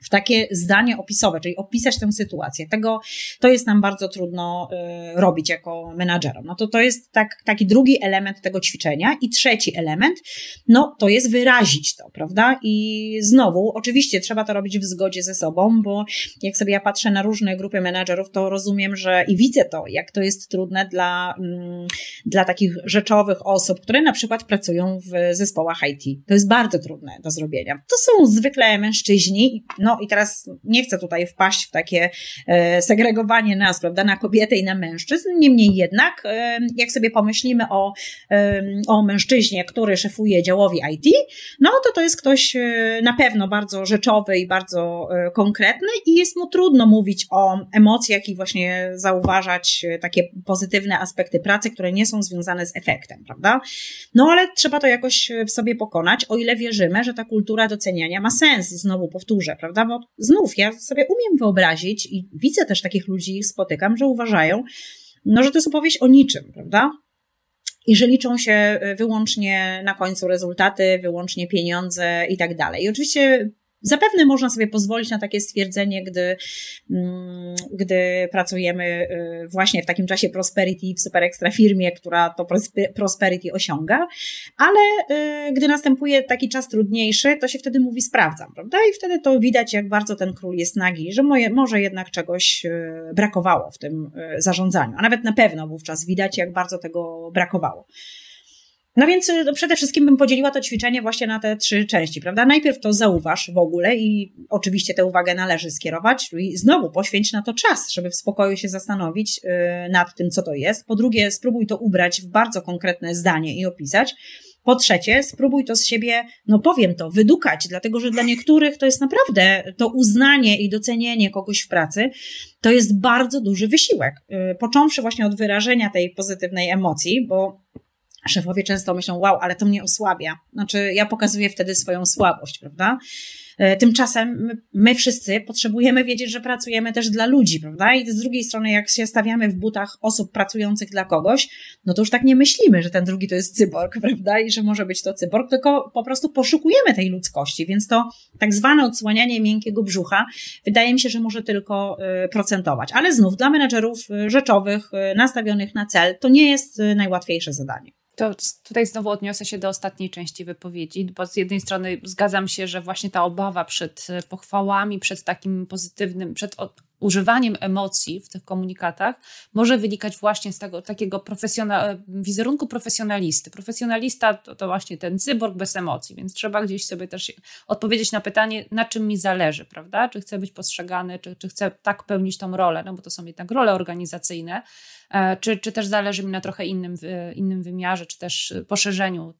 w takie zdanie opisowe, czyli opisać tę sytuację. Tego, to jest nam bardzo trudno y, robić jako menadżerom. No to to jest tak, taki drugi element tego ćwiczenia. I trzeci element, no to jest wyrazić to, prawda? I znowu, oczywiście trzeba to robić w zgodzie ze sobą, bo jak sobie ja patrzę na różne grupy menadżerów, to rozumiem, że i widzę to, jak to jest trudne dla, mm, dla takich rzeczowych osób, które na przykład pracują w zespołach IT. To jest bardzo trudne do zrobienia. To są zwykle mężczyźni, no i teraz nie chcę tutaj wpaść w takie e, segregowanie nas, prawda, na kobietę i na mężczyzn. Niemniej jednak, e, jak sobie pomyślimy o, e, o mężczyźnie, który szefuje działowi IT, no to to jest ktoś na pewno bardzo rzeczowy i bardzo konkretny i jest mu trudno mówić o emocjach i właśnie zauważać takie pozytywne aspekty pracy, które nie są związane z efektem, prawda? No ale trzeba to jakoś w sobie pokonać, o ile wierzymy, że ta kultura doceniania ma sens. Znowu powtórzę, prawda? Prawda? Bo znów ja sobie umiem wyobrazić i widzę też takich ludzi, spotykam, że uważają, no, że to jest opowieść o niczym, prawda? i że liczą się wyłącznie na końcu rezultaty, wyłącznie pieniądze i tak dalej. I oczywiście Zapewne można sobie pozwolić na takie stwierdzenie, gdy, mm, gdy pracujemy y, właśnie w takim czasie prosperity w super ekstra firmie, która to prosperity osiąga, ale y, gdy następuje taki czas trudniejszy, to się wtedy mówi sprawdzam, prawda? I wtedy to widać, jak bardzo ten król jest nagi, że moje, może jednak czegoś y, brakowało w tym zarządzaniu, a nawet na pewno wówczas widać, jak bardzo tego brakowało. No więc no przede wszystkim bym podzieliła to ćwiczenie właśnie na te trzy części, prawda? Najpierw to zauważ w ogóle i oczywiście tę uwagę należy skierować i znowu poświęć na to czas, żeby w spokoju się zastanowić yy, nad tym, co to jest. Po drugie, spróbuj to ubrać w bardzo konkretne zdanie i opisać. Po trzecie, spróbuj to z siebie, no powiem to, wydukać, dlatego że dla niektórych to jest naprawdę to uznanie i docenienie kogoś w pracy, to jest bardzo duży wysiłek. Yy, począwszy właśnie od wyrażenia tej pozytywnej emocji, bo szefowie często myślą, wow, ale to mnie osłabia. Znaczy, ja pokazuję wtedy swoją słabość, prawda? E, tymczasem my wszyscy potrzebujemy wiedzieć, że pracujemy też dla ludzi, prawda? I z drugiej strony, jak się stawiamy w butach osób pracujących dla kogoś, no to już tak nie myślimy, że ten drugi to jest cyborg, (laughs) prawda? I że może być to cyborg, tylko po prostu poszukujemy tej ludzkości, więc to tak zwane odsłanianie miękkiego brzucha wydaje mi się, że może tylko e, procentować. Ale znów dla menedżerów e, rzeczowych, nastawionych na cel, to nie jest najłatwiejsze zadanie. To tutaj znowu odniosę się do ostatniej części wypowiedzi, bo z jednej strony zgadzam się, że właśnie ta obawa przed e, pochwałami, przed takim pozytywnym, przed używaniem emocji w tych komunikatach może wynikać właśnie z tego takiego profesjonal, wizerunku profesjonalisty. Profesjonalista to, to właśnie ten cyborg bez emocji, więc trzeba gdzieś sobie też odpowiedzieć na pytanie, na czym mi zależy, prawda? Czy chcę być postrzegany, czy, czy chcę tak pełnić tą rolę, no bo to są jednak role organizacyjne, e, czy, czy też zależy mi na trochę innym, innym wymiarze, czy też poszerzeniu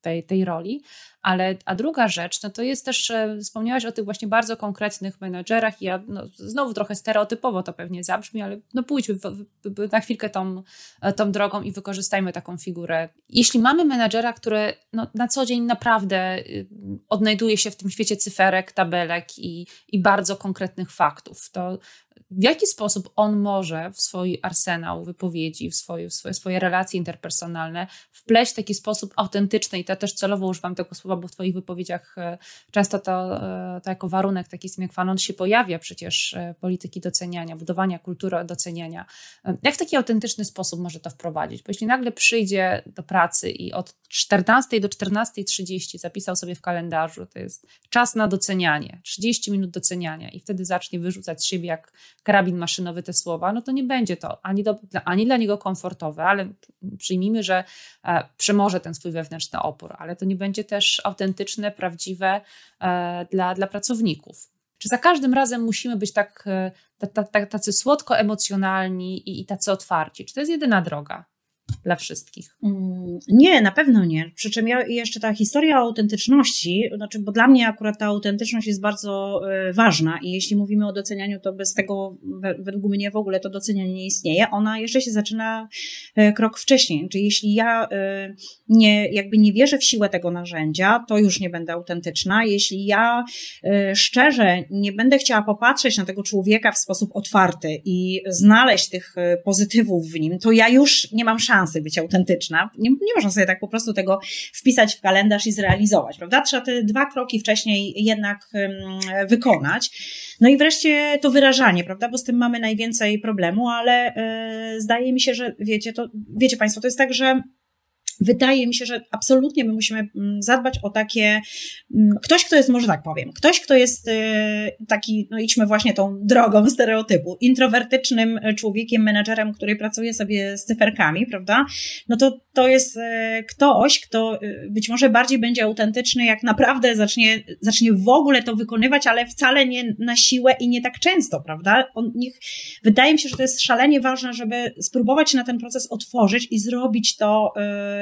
tej, tej roli. Ale, a druga rzecz, no to jest też, e, wspomniałaś o tych właśnie bardzo konkretnych menedżerach i ja no, znowu trochę stereotypowo to pewnie zabrzmi, ale no pójdźmy w, w, na chwilkę tą, e, tą drogą i wykorzystajmy taką figurę. Jeśli mamy menedżera, który no, na co dzień naprawdę y, odnajduje się w tym świecie cyferek, tabelek i, i bardzo konkretnych faktów, to w jaki sposób on może w swój arsenał wypowiedzi, w swoje, w swoje, swoje relacje interpersonalne wpleść w taki sposób autentyczny i to też celowo używam tego słowa, bo w Twoich wypowiedziach e, często to, e, to jako warunek taki sine się pojawia przecież e, polityki doceniania, budowania kultury doceniania. Jak w taki autentyczny sposób może to wprowadzić? Bo jeśli nagle przyjdzie do pracy i od 14 do 14.30 zapisał sobie w kalendarzu, to jest czas na docenianie, 30 minut doceniania i wtedy zacznie wyrzucać z siebie jak karabin maszynowy te słowa, no to nie będzie to ani, do, ani dla niego komfortowe, ale przyjmijmy, że przemoże ten swój wewnętrzny opór, ale to nie będzie też autentyczne, prawdziwe e, dla, dla pracowników. Czy za każdym razem musimy być tak, e, tacy słodko emocjonalni i, i tacy otwarci? Czy to jest jedyna droga? Dla wszystkich. Mm, nie, na pewno nie. Przy czym ja, jeszcze ta historia autentyczności, znaczy, bo dla mnie akurat ta autentyczność jest bardzo y, ważna i jeśli mówimy o docenianiu, to bez tego według mnie w ogóle to docenianie nie istnieje. Ona jeszcze się zaczyna y, krok wcześniej. Czyli jeśli ja y, nie, jakby nie wierzę w siłę tego narzędzia, to już nie będę autentyczna. Jeśli ja szczerze nie będę chciała popatrzeć na tego człowieka w sposób otwarty i znaleźć tych pozytywów w nim, to ja już nie mam szans szansy być autentyczna. Nie, nie można sobie tak po prostu tego wpisać w kalendarz i zrealizować, prawda? Trzeba te dwa kroki wcześniej jednak wykonać. No i wreszcie to wyrażanie, prawda? Bo z tym mamy najwięcej problemu, ale y, zdaje mi się, że wiecie, to, wiecie Państwo, to jest tak, że Wydaje mi się, że absolutnie my musimy mm, zadbać o takie, mm, ktoś, kto jest, może tak powiem, ktoś, kto jest y, taki, no idźmy właśnie tą drogą stereotypu, introwertycznym człowiekiem, menedżerem, który pracuje sobie z cyferkami, prawda? No to to jest y, ktoś, kto y, być może bardziej będzie autentyczny, jak naprawdę zacznie, zacznie w ogóle to wykonywać, ale wcale nie na siłę i nie tak często, prawda? On, niech, wydaje mi się, że to jest szalenie ważne, żeby spróbować się na ten proces otworzyć i zrobić to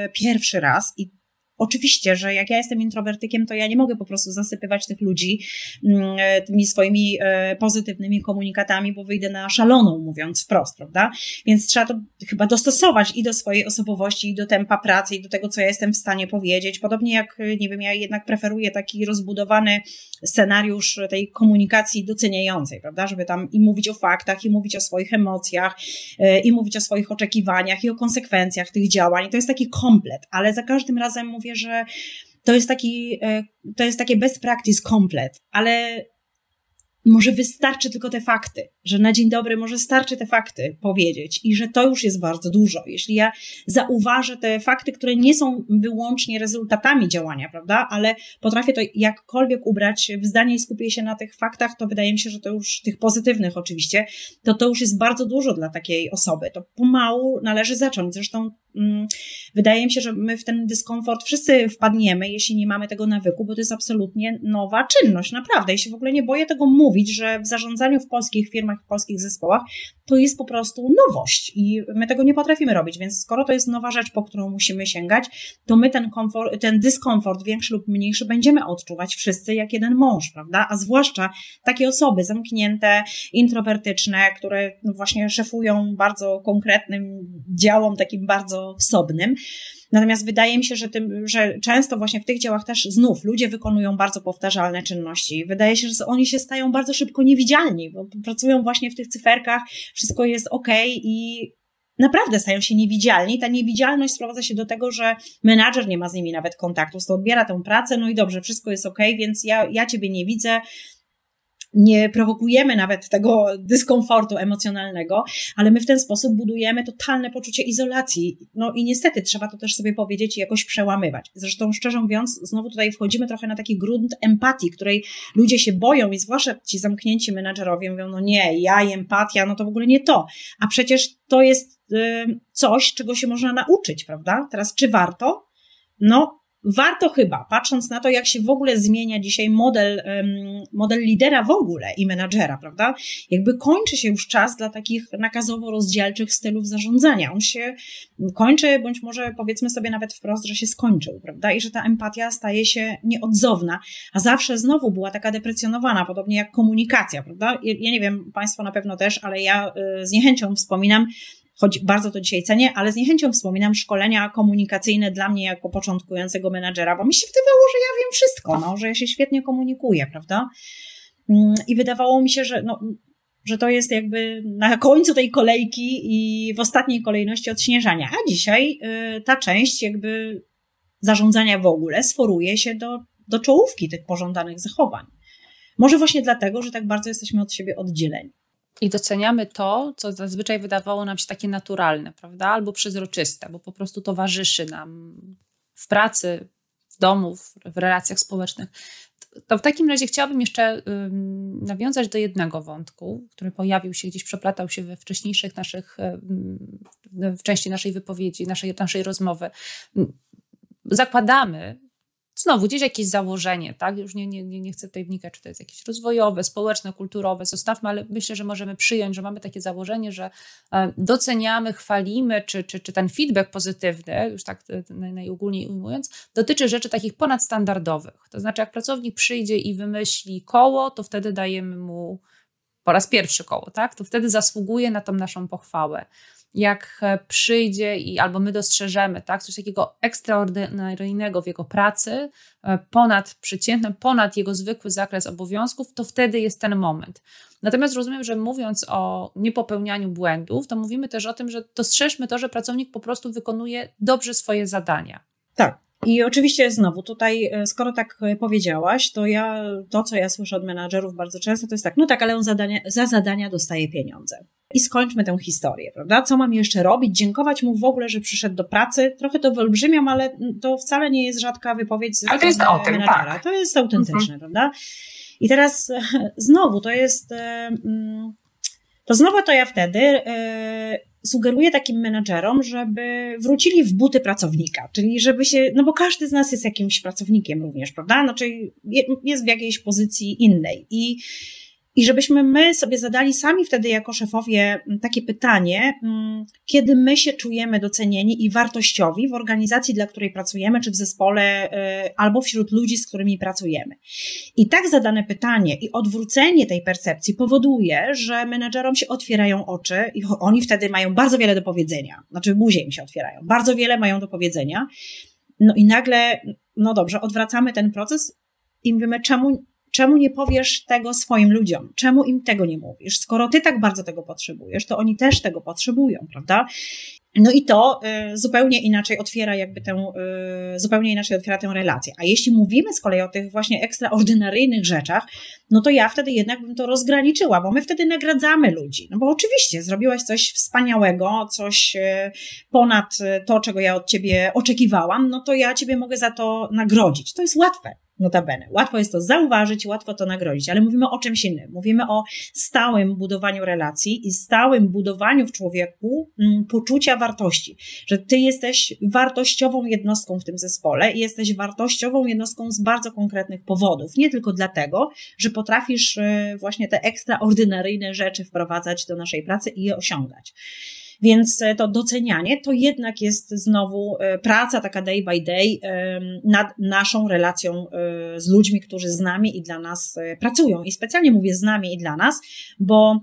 pierwszy raz i Oczywiście, że jak ja jestem introwertykiem, to ja nie mogę po prostu zasypywać tych ludzi mm, e, tymi swoimi e, pozytywnymi komunikatami, bo wyjdę na szaloną, mówiąc wprost, prawda? Więc trzeba to chyba dostosować i do swojej osobowości, i do tempa pracy, i do tego, co ja jestem w stanie powiedzieć. Podobnie jak, nie wiem, ja jednak preferuję taki rozbudowany scenariusz tej komunikacji doceniającej, prawda? Żeby tam i mówić o faktach, i mówić o swoich emocjach, e, i mówić o swoich oczekiwaniach, i o konsekwencjach tych działań. To jest taki komplet, ale za każdym razem mówię, mówię, że to jest taki, e, to jest takie best practice komplet, ale może wystarczy tylko te fakty, że na dzień dobry może starczy te fakty powiedzieć i że to już jest bardzo dużo. Jeśli ja zauważę te fakty, które nie są wyłącznie rezultatami działania, prawda, ale potrafię to jakkolwiek ubrać w zdanie i skupię się na tych faktach, to wydaje mi się, że to już tych pozytywnych oczywiście, to to już jest bardzo dużo dla takiej osoby. To pomału należy zacząć. Zresztą wydaje mi się, że my w ten dyskomfort wszyscy wpadniemy, jeśli nie mamy tego nawyku, bo to jest absolutnie nowa czynność, naprawdę. Ja się w ogóle nie boję tego mówić że w zarządzaniu w polskich firmach, w polskich zespołach to jest po prostu nowość i my tego nie potrafimy robić, więc skoro to jest nowa rzecz, po którą musimy sięgać, to my ten, komfort, ten dyskomfort większy lub mniejszy będziemy odczuwać wszyscy jak jeden mąż, prawda? A zwłaszcza takie osoby zamknięte, introwertyczne, które właśnie szefują bardzo konkretnym działom, takim bardzo wsobnym. Natomiast wydaje mi się, że, tym, że często właśnie w tych działach też znów ludzie wykonują bardzo powtarzalne czynności. Wydaje się, że oni się stają bardzo szybko niewidzialni, bo pracują właśnie w tych cyferkach, wszystko jest ok i naprawdę stają się niewidzialni. Ta niewidzialność sprowadza się do tego, że menadżer nie ma z nimi nawet kontaktu, to odbiera tę pracę, no i dobrze, wszystko jest ok, więc ja, ja ciebie nie widzę, nie prowokujemy nawet tego dyskomfortu emocjonalnego, ale my w ten sposób budujemy totalne poczucie izolacji. No i niestety trzeba to też sobie powiedzieć i jakoś przełamywać. Zresztą szczerze mówiąc, znowu tutaj wchodzimy trochę na taki grunt empatii, której ludzie się boją i zwłaszcza ci zamknięci menadżerowie mówią, no nie, ja i empatia, no to w ogóle nie to. A przecież to jest coś, czego się można nauczyć, prawda? Teraz czy warto? No, warto chyba, patrząc na to, jak się w ogóle zmienia dzisiaj model, model lidera w ogóle i menadżera, prawda? Jakby kończy się już czas dla takich nakazowo-rozdzielczych stylów zarządzania. On się kończy, bądź może powiedzmy sobie nawet wprost, że się skończył, prawda? I że ta empatia staje się nieodzowna, a zawsze znowu była taka deprecjonowana, podobnie jak komunikacja, prawda? Ja nie wiem, Państwo na pewno też, ale ja y, z niechęcią wspominam choć bardzo to dzisiaj cenię, ale z niechęcią wspominam szkolenia komunikacyjne dla mnie jako początkującego menadżera, bo mi się wydawało, że ja wiem wszystko, no, że ja się świetnie komunikuję, prawda? Mm, I wydawało mi się, że, no, że to jest jakby na końcu tej kolejki i w ostatniej kolejności odśnieżania. A dzisiaj y, ta część jakby zarządzania w ogóle sforuje się do, do czołówki tych pożądanych zachowań. Może właśnie dlatego, że tak bardzo jesteśmy od siebie oddzieleni i doceniamy to, co zazwyczaj wydawało nam się takie naturalne, prawda? Albo przezroczyste, bo po prostu towarzyszy nam w pracy, w domu, w relacjach społecznych. to w takim razie chciałabym jeszcze nawiązać do jednego wątku, który pojawił się gdzieś, przeplatał się we wcześniejszych naszych, w części naszej wypowiedzi, naszej, naszej rozmowy. Zakładamy, znowu gdzieś jakieś założenie, tak? Już nie, nie, nie chcę tutaj wnikać, czy to jest jakieś rozwojowe, społeczne, kulturowe, zostawmy, ale myślę, że możemy przyjąć, że mamy takie założenie, że e, doceniamy, chwalimy, czy, czy, czy ten feedback pozytywny, już tak e, najogólniej ujmując, dotyczy rzeczy takich ponadstandardowych. To znaczy, jak pracownik przyjdzie i wymyśli koło, to wtedy dajemy mu po raz pierwszy koło, tak? To wtedy zasługuje na tą naszą pochwałę jak e, przyjdzie i albo my dostrzeżemy tak, coś takiego ekstraordynaryjnego w jego pracy, e, ponad przeciętnym, ponad jego zwykły zakres obowiązków, to wtedy jest ten moment. Natomiast rozumiem, że mówiąc o niepopełnianiu błędów, to mówimy też o tym, że dostrzeżmy to, że pracownik po prostu wykonuje dobrze swoje zadania. Tak. I oczywiście znowu tutaj, e, skoro tak powiedziałaś, to ja, to co ja słyszę od menadżerów bardzo często, to jest tak, no tak, ale on zadania, za zadania dostaje pieniądze i skończmy tę historię, prawda? Co mam jeszcze robić? Dziękować mu w ogóle, że przyszedł do pracy. Trochę to wyolbrzymiam, ale to wcale nie jest rzadka wypowiedź z to jest o tym, tak. To jest autentyczne, mhm. prawda? I teraz znowu to jest. E, mm, to znowu to ja wtedy e, sugeruję takim menedżerom, żeby wrócili w buty pracownika, czyli żeby się, no bo każdy z nas jest jakimś pracownikiem również, prawda? Znaczy jest w jakiejś pozycji innej i i żebyśmy my sobie zadali sami wtedy jako szefowie mm, takie pytanie, mm, kiedy my się czujemy docenieni i wartościowi w organizacji, dla której pracujemy, czy w zespole, y, albo wśród ludzi, z którymi pracujemy. I tak zadane pytanie i odwrócenie tej percepcji powoduje, że menedżerom się otwierają oczy i oni wtedy mają bardzo wiele do powiedzenia. Znaczy buzie im się otwierają. Bardzo wiele mają do powiedzenia. No i nagle, no dobrze, odwracamy ten proces i mówimy, czemu Czemu nie powiesz tego swoim ludziom? Czemu im tego nie mówisz? Skoro ty tak bardzo tego potrzebujesz, to oni też tego potrzebują, prawda? No i to y, zupełnie inaczej otwiera jakby tę, y, zupełnie inaczej otwiera tę relację. A jeśli mówimy z kolei o tych właśnie ekstraordynaryjnych rzeczach, no to ja wtedy jednak bym to rozgraniczyła, bo my wtedy nagradzamy ludzi. No bo oczywiście zrobiłaś coś wspaniałego, coś y, ponad to, czego ja od ciebie oczekiwałam, no to ja ciebie mogę za to nagrodzić. To jest łatwe. Notabene. Łatwo jest to zauważyć, łatwo to nagrodzić, ale mówimy o czymś innym. Mówimy o stałym budowaniu relacji i stałym budowaniu w człowieku mm, poczucia wartości, że ty jesteś wartościową jednostką w tym zespole i jesteś wartościową jednostką z bardzo konkretnych powodów. Nie tylko dlatego, że potrafisz y, właśnie te ekstraordynaryjne rzeczy wprowadzać do naszej pracy i je osiągać. Więc e, to docenianie to jednak jest znowu e, praca taka day by day nad naszą relacją e, z ludźmi, którzy z nami i dla nas pracują. I specjalnie mówię z nami i dla nas, bo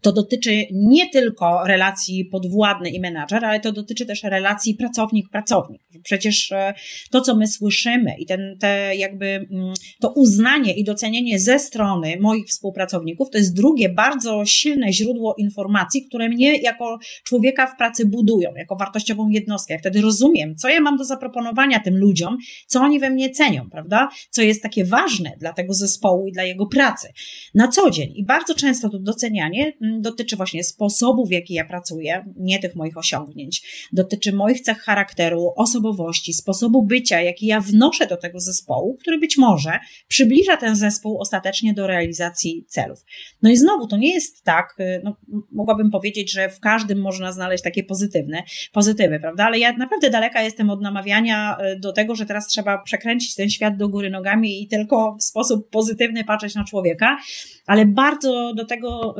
to dotyczy nie tylko relacji podwładny i menadżer, ale to dotyczy też relacji pracownik-pracownik. Przecież e, to, co my słyszymy i ten, te jakby, mm, to uznanie i docenienie ze strony moich współpracowników, to jest drugie bardzo silne źródło informacji, które mnie jako człowieka w pracy budują, jako wartościową jednostkę. Ja wtedy rozumiem, co ja mam do zaproponowania tym ludziom, co oni we mnie cenią, prawda? Co jest takie ważne dla tego zespołu i dla jego pracy na co dzień. I bardzo często to docenianie mm, dotyczy właśnie sposobu, w jaki ja pracuję, nie tych moich osiągnięć. Dotyczy moich cech charakteru, osobowości, sposobu bycia, jaki ja wnoszę do tego zespołu, który być może przybliża ten zespół ostatecznie do realizacji celów. No i znowu, to nie jest tak, y, no, mogłabym powiedzieć, że w każdym można znaleźć takie pozytywne, pozytywy, prawda? Ale ja naprawdę daleka jestem od namawiania y, do tego, że teraz trzeba przekręcić ten świat do góry nogami i tylko w sposób pozytywny patrzeć na człowieka, ale bardzo do tego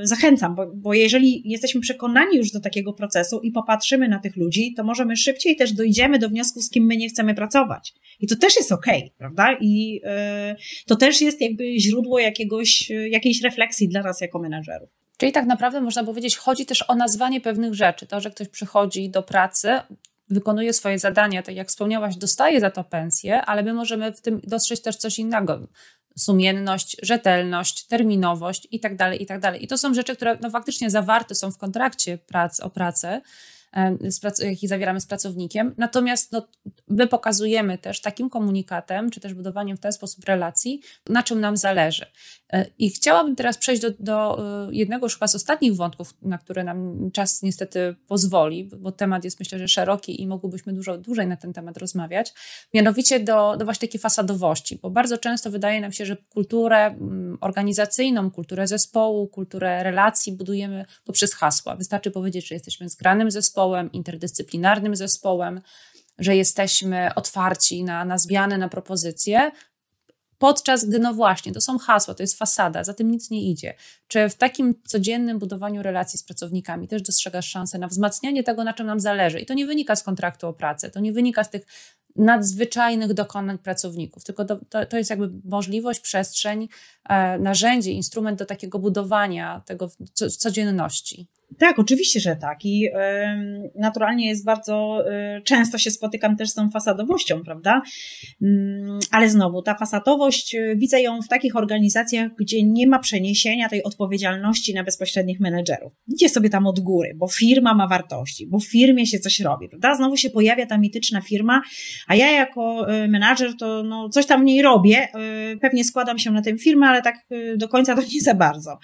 yy, zachęcam, bo, bo jeżeli jesteśmy przekonani już do takiego procesu i popatrzymy na tych ludzi, to możemy szybciej też dojdziemy do wniosku, z kim my nie chcemy pracować. I to też jest okej, okay, prawda? I yy, to też jest jakby źródło jakiegoś, yy, jakiejś refleksji dla nas jako menedżerów. Czyli tak naprawdę można powiedzieć, chodzi też o nazwanie pewnych rzeczy. To, że ktoś przychodzi do pracy, wykonuje swoje zadania, tak jak wspomniałaś, dostaje za to pensję, ale my możemy w tym dostrzec też coś innego sumienność, rzetelność, terminowość itd., tak itd. Tak I to są rzeczy, które no, faktycznie zawarte są w kontrakcie prac o pracę, jaki zawieramy z pracownikiem. Natomiast no, my pokazujemy też takim komunikatem, czy też budowaniem w ten sposób relacji, na czym nam zależy. E, I chciałabym teraz przejść do, do e, jednego już chyba z ostatnich wątków, na które nam czas niestety pozwoli, bo temat jest myślę, że szeroki i mogłybyśmy dużo dłużej na ten temat rozmawiać. Mianowicie do, do właśnie takiej fasadowości, bo bardzo często wydaje nam się, że kulturę mm, organizacyjną, kulturę zespołu, kulturę relacji budujemy poprzez hasła. Wystarczy powiedzieć, że jesteśmy zgranym zespołem, interdyscyplinarnym zespołem, że jesteśmy otwarci na, na zmiany, na propozycje, podczas gdy, no właśnie, to są hasła, to jest fasada, za tym nic nie idzie. Czy w takim codziennym budowaniu relacji z pracownikami też dostrzegasz szansę na wzmacnianie tego, na czym nam zależy? I to nie wynika z kontraktu o pracę, to nie wynika z tych nadzwyczajnych dokonań pracowników, tylko to, to, jest jakby możliwość, przestrzeń, e, narzędzie, instrument do takiego budowania tego w codzienności. Tak, oczywiście, że tak. I naturalnie jest bardzo y, często się spotykam też z tą fasadowością, prawda? Y, ale znowu, ta fasadowość e, widzę ją w takich organizacjach, gdzie nie ma przeniesienia tej odpowiedzialności na bezpośrednich menedżerów. Idzie sobie tam od góry, bo firma ma wartości, bo w firmie się coś robi, prawda? Znowu się pojawia ta mityczna firma, a ja jako menadżer to no, coś tam w niej robię, pewnie składam się na tę firmę, ale tak do końca to nie za bardzo.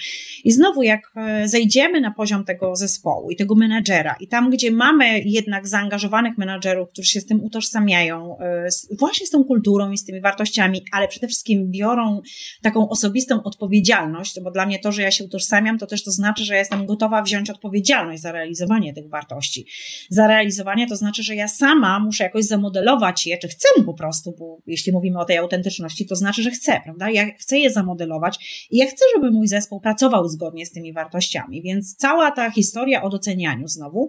I znowu, jak zejdziemy na poziom tego, tego zespołu i tego menedżera. I tam, gdzie mamy jednak zaangażowanych menedżerów, którzy się z tym utożsamiają, e, właśnie z tą kulturą i z tymi wartościami, ale przede wszystkim biorą taką osobistą odpowiedzialność, bo dla mnie to, że ja się utożsamiam, to też to znaczy, że ja jestem gotowa wziąć odpowiedzialność za realizowanie tych wartości. Za realizowanie to znaczy, że ja sama muszę jakoś zamodelować je, czy chcę po prostu, bo jeśli mówimy o tej autentyczności, to znaczy, że chcę, prawda? Ja chcę je zamodelować i ja chcę, żeby mój zespół pracował zgodnie z tymi wartościami, więc cała ta historia o docenianiu znowu,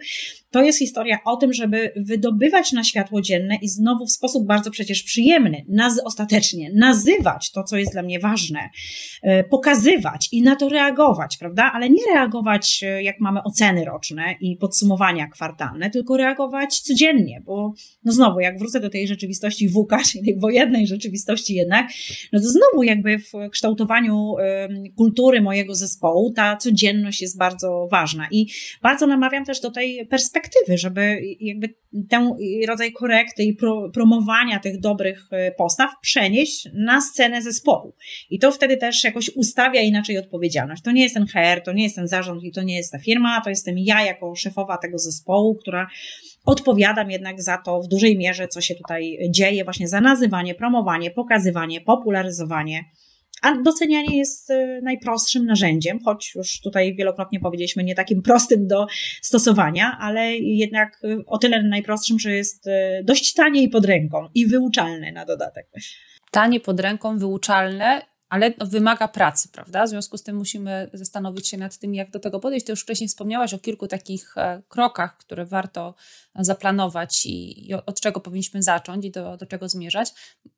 to jest historia o tym, żeby wydobywać na światło dzienne i znowu w sposób bardzo przecież przyjemny, naz ostatecznie nazywać to, co jest dla mnie ważne, e, pokazywać i na to reagować, prawda? Ale nie reagować, e, jak mamy oceny roczne i podsumowania kwartalne, tylko reagować codziennie, bo no znowu, jak wrócę do tej rzeczywistości WUKA, czyli (laughs) tej wojennej rzeczywistości jednak, no to znowu jakby w kształtowaniu kultury mojego zespołu ta codzienność jest bardzo ważna i bardzo namawiam też do tej perspektywy, żeby jakby ten rodzaj korekty i pro, promowania tych dobrych e, postaw przenieść na scenę zespołu. I to wtedy też jakoś ustawia inaczej odpowiedzialność. To nie jest ten HR, to nie jest ten zarząd i to nie jest ta firma, to jestem ja jako szefowa tego zespołu, która odpowiadam jednak za to w dużej mierze, co się tutaj dzieje, właśnie za nazywanie, promowanie, pokazywanie, popularyzowanie a docenianie jest y, najprostszym narzędziem, choć już tutaj wielokrotnie powiedzieliśmy, nie takim prostym do stosowania, ale jednak y, o tyle najprostszym, że jest y, dość tanie i pod ręką i wyuczalne na dodatek. Tanie pod ręką, wyuczalne ale wymaga pracy, prawda? W związku z tym musimy zastanowić się nad tym, jak do tego podejść. Ty już wcześniej wspomniałaś o kilku takich e, krokach, które warto zaplanować i, od czego powinniśmy zacząć i do, do czego zmierzać.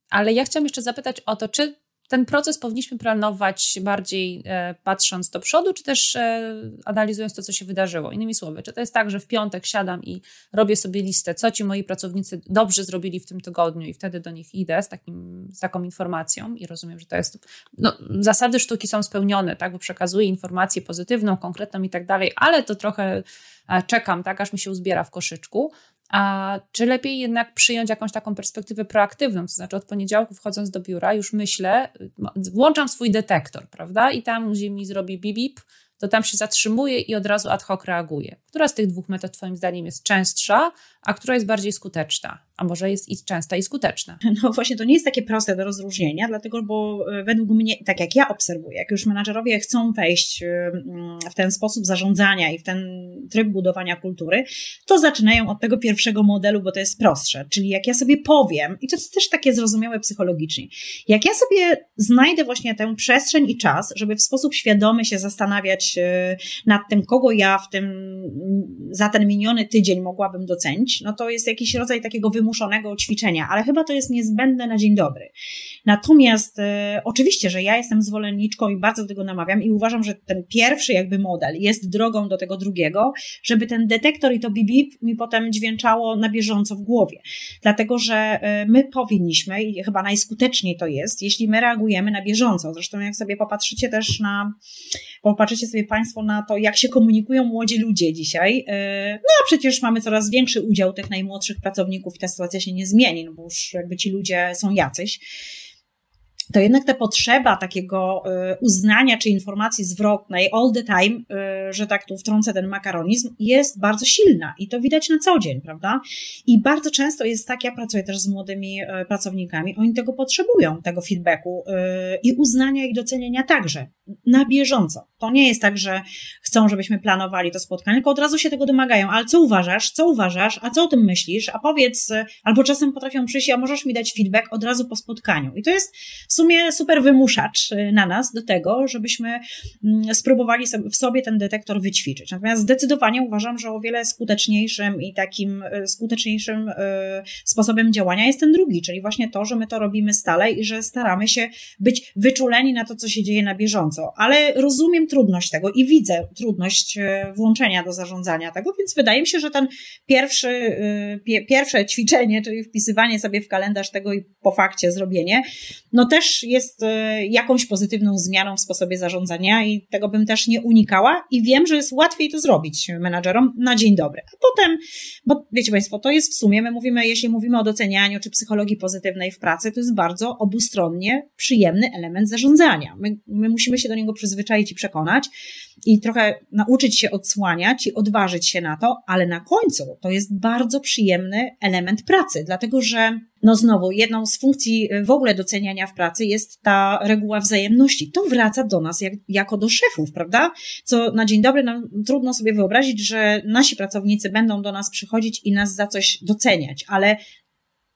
Ale ja chciałam jeszcze zapytać o to, czy ten proces powinniśmy planować bardziej e, patrząc do przodu, czy też e, analizując to, co się wydarzyło. Innymi słowy, czy to jest tak, że w piątek siadam i robię sobie listę, co ci moi pracownicy dobrze zrobili w tym tygodniu i wtedy do nich idę z, takim, z taką informacją i rozumiem, że to jest. No, zasady sztuki są spełnione, tak, bo przekazuję informację pozytywną, konkretną i tak dalej, ale to trochę e, czekam, tak, aż mi się uzbiera w koszyczku. A czy lepiej jednak przyjąć jakąś taką perspektywę proaktywną, to znaczy od poniedziałku wchodząc do biura już myślę, włączam swój detektor, prawda? I tam, gdzie mi zrobi bip, bip to tam się zatrzymuje i od razu ad hoc reaguje. Która z tych dwóch metod Twoim zdaniem jest częstsza, a która jest bardziej skuteczna? A może jest i częsta i skuteczna? (laughs) No właśnie, to nie jest takie proste do rozróżnienia, dlatego, bo e, według mnie, tak jak ja obserwuję, jak już menadżerowie chcą wejść e, w ten sposób zarządzania i w ten tryb budowania kultury, to zaczynają od tego pierwszego modelu, bo to jest prostsze. Czyli jak ja sobie powiem, i to jest też takie zrozumiałe psychologicznie, jak ja sobie znajdę właśnie tę przestrzeń i czas, żeby w sposób świadomy się zastanawiać e, nad tym, kogo ja w tym za ten miniony tydzień mogłabym docenić, no to jest jakiś rodzaj takiego wymuszonego ćwiczenia, ale chyba to jest niezbędne na dzień dobry. Natomiast e, oczywiście, że ja jestem zwolenniczką i bardzo do tego namawiam i uważam, że ten pierwszy jakby model jest drogą do tego drugiego, żeby ten detektor i to bip mi potem dźwięczało na bieżąco w głowie. Dlatego, że e, my powinniśmy i chyba najskuteczniej to jest, jeśli my reagujemy na bieżąco. Zresztą jak sobie popatrzycie też na, popatrzycie sobie Państwo na to, jak się komunikują młodzi ludzie dzisiaj, e, no a przecież mamy coraz większy udział tych najmłodszych pracowników i ta sytuacja się nie zmieni, no bo już jakby ci ludzie są jacyś to jednak ta potrzeba takiego y, uznania czy informacji zwrotnej all the time, y, że tak tu wtrącę ten makaronizm, jest bardzo silna i to widać na co dzień, prawda? I bardzo często jest tak, ja pracuję też z młodymi y, pracownikami, oni tego potrzebują, tego feedbacku i uznania i docenienia także, na bieżąco. To nie jest tak, że chcą, żebyśmy planowali to spotkanie, tylko od razu się tego domagają, ale co uważasz, co uważasz, a co o tym myślisz, a powiedz, albo czasem potrafią przyjść, a możesz mi dać feedback od razu po spotkaniu. I to jest sumie super wymuszacz y, na nas do tego, żebyśmy mm, spróbowali w sobie ten detektor wyćwiczyć. Natomiast zdecydowanie uważam, że o wiele skuteczniejszym i takim y, skuteczniejszym y, sposobem działania jest ten drugi, czyli właśnie to, że my to robimy stale i że staramy się być wyczuleni na to, co się dzieje na bieżąco. Ale rozumiem trudność tego i widzę trudność włączenia do zarządzania tego, więc wydaje mi się, że ten pierwszy, pierwsze ćwiczenie, czyli wpisywanie sobie w kalendarz tego i po fakcie zrobienie, no też jest e, jakąś pozytywną zmianą w sposobie zarządzania i tego bym też nie unikała i wiem, że jest łatwiej to zrobić menadżerom na dzień dobry. A potem, bo wiecie Państwo, to jest w sumie, my mówimy, jeśli mówimy o docenianiu czy psychologii pozytywnej w pracy, to jest bardzo obustronnie przyjemny element zarządzania. My, my musimy się do niego przyzwyczaić i przekonać i trochę nauczyć się odsłaniać i odważyć się na to, ale na końcu to jest bardzo przyjemny element pracy, dlatego że no znowu, jedną z funkcji w ogóle doceniania w pracy jest ta reguła wzajemności. To wraca do nas jak, jako do szefów, prawda? Co na dzień dobry nam trudno sobie wyobrazić, że nasi pracownicy będą do nas przychodzić i nas za coś doceniać, ale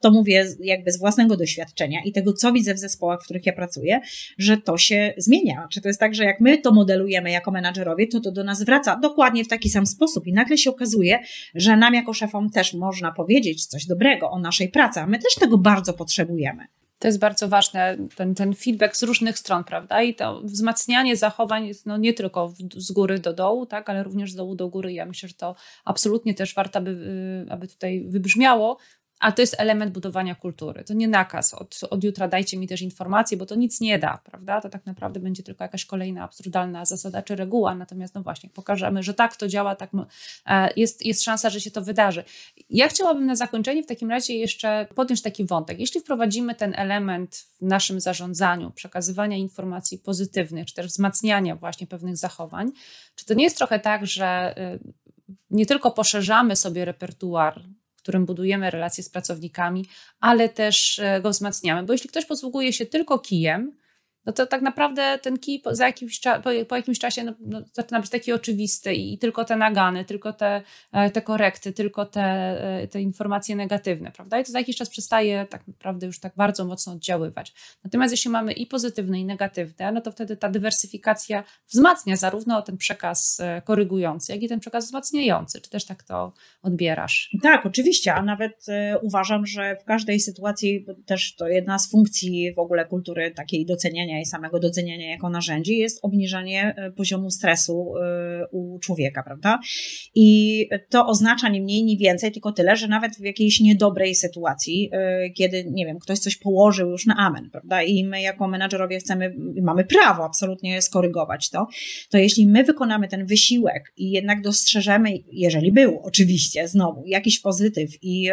to mówię jakby z własnego doświadczenia i tego, co widzę w zespołach, w których ja pracuję, że to się zmienia. Czy to jest tak, że jak my to modelujemy jako menadżerowie, to to do nas wraca dokładnie w taki sam sposób i nagle się okazuje, że nam jako szefom też można powiedzieć coś dobrego o naszej pracy, a my też tego bardzo potrzebujemy. To jest bardzo ważne, ten, ten feedback z różnych stron, prawda? I to wzmacnianie zachowań jest no, nie tylko z góry do dołu, tak, ale również z dołu do góry. Ja myślę, że to absolutnie też warto, aby, y, aby tutaj wybrzmiało, a to jest element budowania kultury. To nie nakaz. Od, od jutra dajcie mi też informacje, bo to nic nie da, prawda? To tak naprawdę będzie tylko jakaś kolejna absurdalna zasada czy reguła. Natomiast, no właśnie, pokażemy, że tak to działa, tak e, jest, jest szansa, że się to wydarzy. Ja chciałabym na zakończenie w takim razie jeszcze podjąć taki wątek. Jeśli wprowadzimy ten element w naszym zarządzaniu, przekazywania informacji pozytywnych, czy też wzmacniania właśnie pewnych zachowań, czy to nie jest trochę tak, że y, nie tylko poszerzamy sobie repertuar którym budujemy relacje z pracownikami, ale też e, go wzmacniamy. Bo jeśli ktoś posługuje się tylko kijem, no to tak naprawdę ten kij po, za jakimś po, po, jakimś czasie no, no, zaczyna być taki oczywisty i tylko te nagany, tylko te, e, te korekty, tylko te, e, te informacje negatywne, prawda? I to za jakiś czas przestaje tak naprawdę już tak bardzo mocno oddziaływać. Natomiast jeśli mamy i pozytywne, i negatywne, no to wtedy ta dywersyfikacja wzmacnia zarówno ten przekaz e, korygujący, jak i ten przekaz wzmacniający. Czy też tak to odbierasz? Tak, oczywiście, a nawet uważam, że w każdej sytuacji też to jedna z funkcji w ogóle kultury takiej doceniania i samego doceniania jako narzędzi jest obniżanie e, poziomu stresu e, u człowieka, prawda? I to oznacza nie mniej, nie więcej, tylko tyle, że nawet w jakiejś niedobrej sytuacji, e, kiedy, nie wiem, ktoś coś położył już na amen, prawda? I my jako menadżerowie chcemy, mamy prawo absolutnie skorygować to, to jeśli my wykonamy ten wysiłek i jednak dostrzeżemy, jeżeli był oczywiście znowu jakiś pozytyw i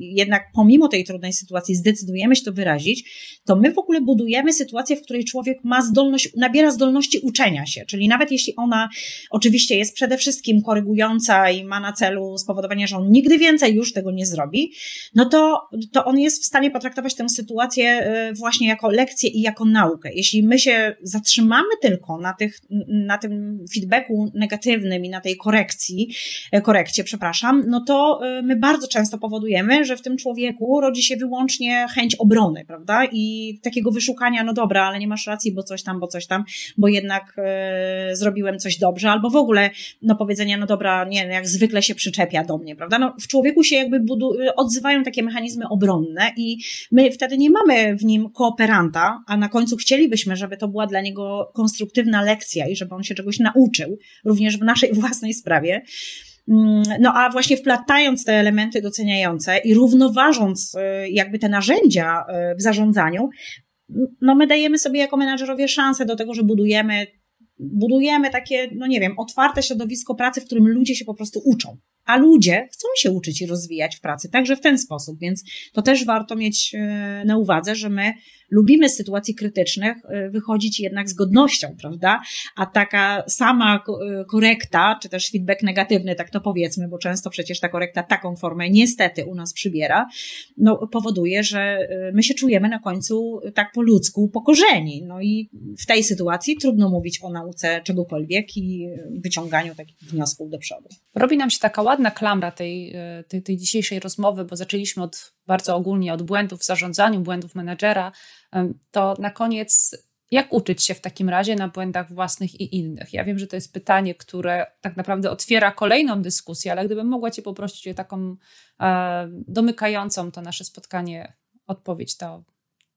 jednak pomimo tej trudnej sytuacji zdecydujemy się to wyrazić, to my w ogóle budujemy sytuację, sytuację, w której człowiek ma zdolność, nabiera zdolności uczenia się, czyli nawet jeśli ona oczywiście jest przede wszystkim korygująca i ma na celu spowodowanie, że on nigdy więcej już tego nie zrobi, no to, to on jest w stanie potraktować tę sytuację y, właśnie jako lekcję i jako naukę. Jeśli my się zatrzymamy tylko na, tych, na tym feedbacku negatywnym i na tej korekcji, y, korekcie, przepraszam, no to y, my bardzo często powodujemy, że w tym człowieku rodzi się wyłącznie chęć obrony, prawda? I takiego wyszukania, no dobra, dobra, ale nie masz racji, bo coś tam, bo coś tam, bo jednak e, zrobiłem coś dobrze, albo w ogóle, no powiedzenia, no dobra, nie, jak zwykle się przyczepia do mnie, prawda? No, w człowieku się jakby budu- odzywają takie mechanizmy obronne i my wtedy nie mamy w nim kooperanta, a na końcu chcielibyśmy, żeby to była dla niego konstruktywna lekcja i żeby on się czegoś nauczył, również w naszej (laughs) własnej sprawie. Mm, no a właśnie wplatając te elementy doceniające i równoważąc e, jakby te narzędzia e, w zarządzaniu, no my dajemy sobie jako menadżerowie szansę do tego, że budujemy, budujemy takie, no nie wiem, otwarte środowisko pracy, w którym ludzie się po prostu uczą. A ludzie chcą się uczyć i rozwijać w pracy, także w ten sposób, więc to też warto mieć e, na uwadze, że my lubimy z sytuacji krytycznych y, wychodzić jednak z godnością, prawda? A taka sama y, korekta, czy też feedback negatywny, tak to powiedzmy, bo często przecież ta korekta taką formę niestety u nas przybiera, no powoduje, że y, my się czujemy na końcu tak po ludzku pokorzeni. No i w tej sytuacji trudno mówić o nauce czegokolwiek i wyciąganiu takich wniosków do przodu. Robi nam się taka ładna klamra tej, tej, tej dzisiejszej rozmowy, bo zaczęliśmy od bardzo ogólnie od błędów w zarządzaniu, błędów menedżera, to na koniec jak uczyć się w takim razie na błędach własnych i innych? Ja wiem, że to jest pytanie, które tak naprawdę otwiera kolejną dyskusję, ale gdybym mogła Cię poprosić o taką e, domykającą to nasze spotkanie odpowiedź, to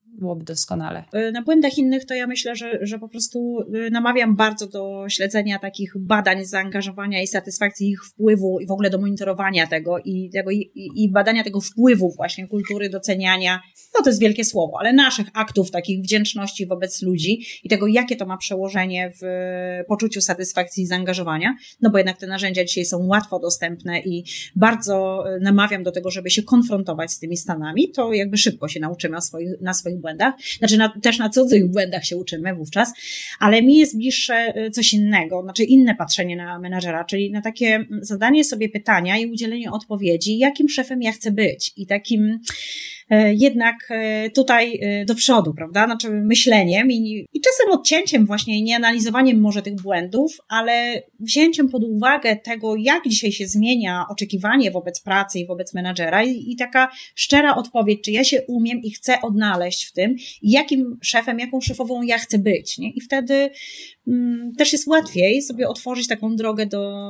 byłoby doskonale. Y, na błędach innych to ja myślę, że, że po prostu y, namawiam bardzo do śledzenia takich badań, zaangażowania i satysfakcji ich wpływu i w ogóle do monitorowania tego i, tego, i, i badania tego wpływu właśnie kultury doceniania, no to jest wielkie słowo, ale naszych aktów takich wdzięczności wobec ludzi i tego, jakie to ma przełożenie w poczuciu satysfakcji i zaangażowania, no bo jednak te narzędzia dzisiaj są łatwo dostępne i bardzo namawiam do tego, żeby się konfrontować z tymi stanami, to jakby szybko się nauczymy swoich, na swoich błędach, znaczy na, też na cudzych błędach się uczymy wówczas, ale mi jest bliższe y, coś innego, znaczy inne patrzenie na menadżera, czyli na takie zadanie sobie pytania i udzielenie odpowiedzi, jakim szefem ja chcę być i takim jednak e, tutaj e, do przodu, prawda? Znaczy myśleniem i, i czasem odcięciem właśnie, nie analizowaniem może tych błędów, ale wzięciem pod uwagę tego, jak dzisiaj się zmienia oczekiwanie wobec pracy i wobec menadżera i, i taka szczera odpowiedź, czy ja się umiem i chcę odnaleźć w tym, jakim szefem, jaką szefową ja chcę być, nie? I wtedy mm, też jest łatwiej sobie otworzyć taką drogę do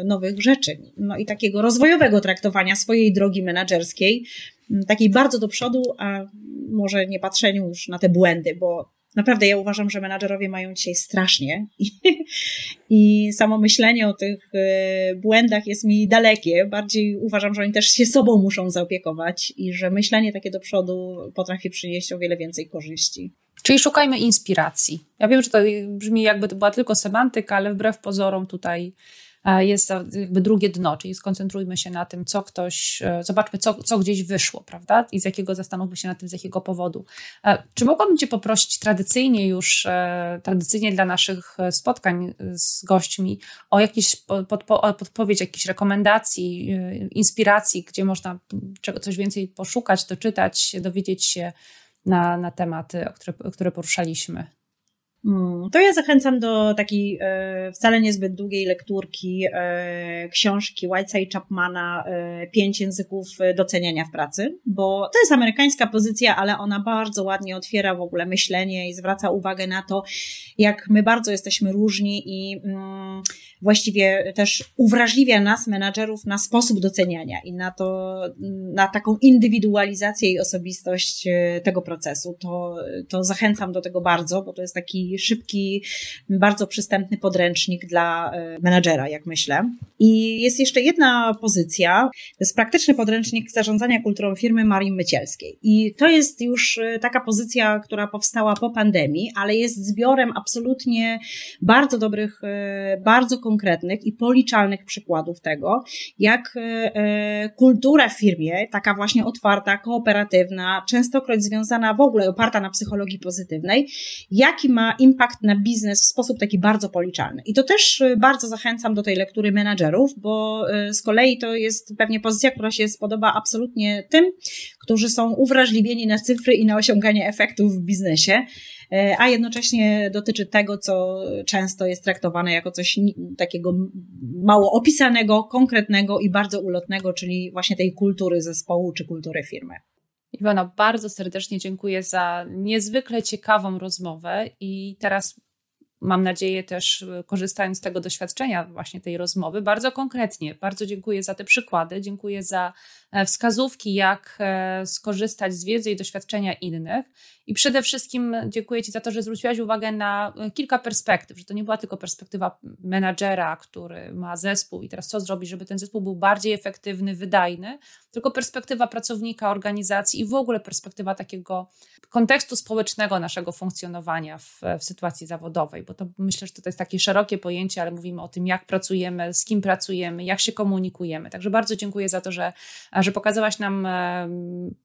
y, nowych rzeczy, no i takiego rozwojowego traktowania swojej drogi menedżerskiej, takiej bardzo do przodu, a może nie patrzeniu już na te błędy, bo naprawdę ja uważam, że menadżerowie mają dzisiaj strasznie i, (laughs) samo myślenie o tych e, błędach jest mi dalekie. Bardziej uważam, że oni też się sobą muszą zaopiekować i że myślenie takie do przodu potrafi przynieść o wiele więcej korzyści. Czyli szukajmy inspiracji. Ja wiem, że to brzmi jakby to była tylko semantyka, ale wbrew pozorom tutaj jest jakby drugie dno, czyli skoncentrujmy się na tym, co ktoś, e, zobaczmy, co, co gdzieś wyszło, prawda? I z jakiego, zastanówmy się na tym, z jakiego powodu. E, czy mogłabym Cię poprosić tradycyjnie już, e, tradycyjnie dla naszych spotkań z gośćmi o jakieś podpo, podpowiedź, jakieś rekomendacji, inspiracji, gdzie można coś więcej poszukać, doczytać, dowiedzieć się na, na tematy, które, które poruszaliśmy? Hmm, to ja zachęcam do takiej e, wcale niezbyt długiej lekturki e, książki Whiteside Chapmana e, Pięć języków doceniania w pracy, bo to jest amerykańska pozycja, ale ona bardzo ładnie otwiera w ogóle myślenie i zwraca uwagę na to, jak my bardzo jesteśmy różni i mm, właściwie też uwrażliwia nas, menadżerów, na sposób doceniania i na to, na taką indywidualizację i osobistość tego procesu. To, to zachęcam do tego bardzo, bo to jest taki szybki, bardzo przystępny podręcznik dla e, menadżera, jak myślę. I jest jeszcze jedna pozycja, to jest praktyczny podręcznik zarządzania kulturą firmy Marii Mycielskiej. I to jest już e, taka pozycja, która powstała po pandemii, ale jest zbiorem absolutnie bardzo dobrych, e, bardzo konkretnych i policzalnych przykładów tego, jak kultura w firmie, taka właśnie otwarta, kooperatywna, częstokroć związana w ogóle, oparta na psychologii pozytywnej, jaki ma impact na biznes w sposób taki bardzo policzalny. I to też y, bardzo zachęcam do tej lektury menadżerów, bo z kolei to jest pewnie pozycja, która się spodoba absolutnie tym, którzy są uwrażliwieni na cyfry i na osiąganie efektów w biznesie a jednocześnie dotyczy tego, co często jest traktowane jako coś takiego mało opisanego, konkretnego i bardzo ulotnego, czyli właśnie tej kultury zespołu czy kultury firmy. Iwona, bardzo serdecznie dziękuję za niezwykle ciekawą rozmowę i teraz mam nadzieję też korzystając z tego doświadczenia właśnie tej rozmowy, bardzo konkretnie, bardzo dziękuję za te przykłady, dziękuję za e, wskazówki, jak e, skorzystać z wiedzy i doświadczenia innych i przede wszystkim dziękuję Ci za to, że zwróciłaś uwagę na e, kilka perspektyw, że to nie była tylko perspektywa menadżera, który ma zespół i teraz co zrobić, żeby ten zespół był bardziej efektywny, wydajny, tylko perspektywa pracownika, organizacji i w ogóle perspektywa takiego kontekstu społecznego naszego funkcjonowania w, w sytuacji zawodowej bo to myślę, że to jest takie szerokie pojęcie, ale mówimy o tym, jak pracujemy, z kim pracujemy, jak się komunikujemy. Także bardzo dziękuję za to, że, że pokazałaś nam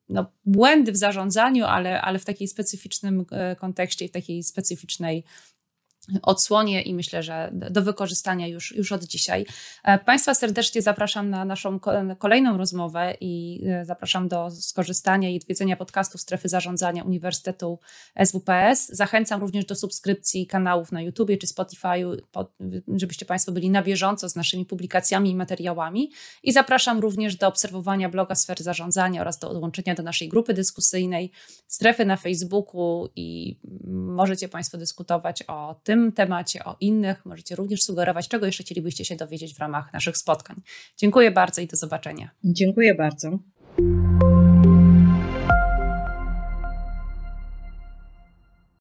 no, błędy w zarządzaniu, ale, ale w takiej specyficznym e, kontekście i w takiej specyficznej odsłonie i myślę, że do wykorzystania już, już od dzisiaj. E, państwa serdecznie zapraszam na naszą kolejną rozmowę i e, zapraszam do skorzystania i odwiedzenia podcastu Strefy Zarządzania Uniwersytetu SWPS. Zachęcam również do subskrypcji kanałów na YouTube czy Spotify, żebyście Państwo byli na bieżąco z naszymi publikacjami i materiałami. I zapraszam również do obserwowania bloga Sfery Zarządzania oraz do dołączenia do naszej grupy dyskusyjnej, strefy na Facebooku i możecie Państwo dyskutować o tym, tym temacie, o innych. Możecie również sugerować, czego jeszcze chcielibyście się dowiedzieć w ramach naszych spotkań. Dziękuję bardzo i do zobaczenia. Dziękuję bardzo.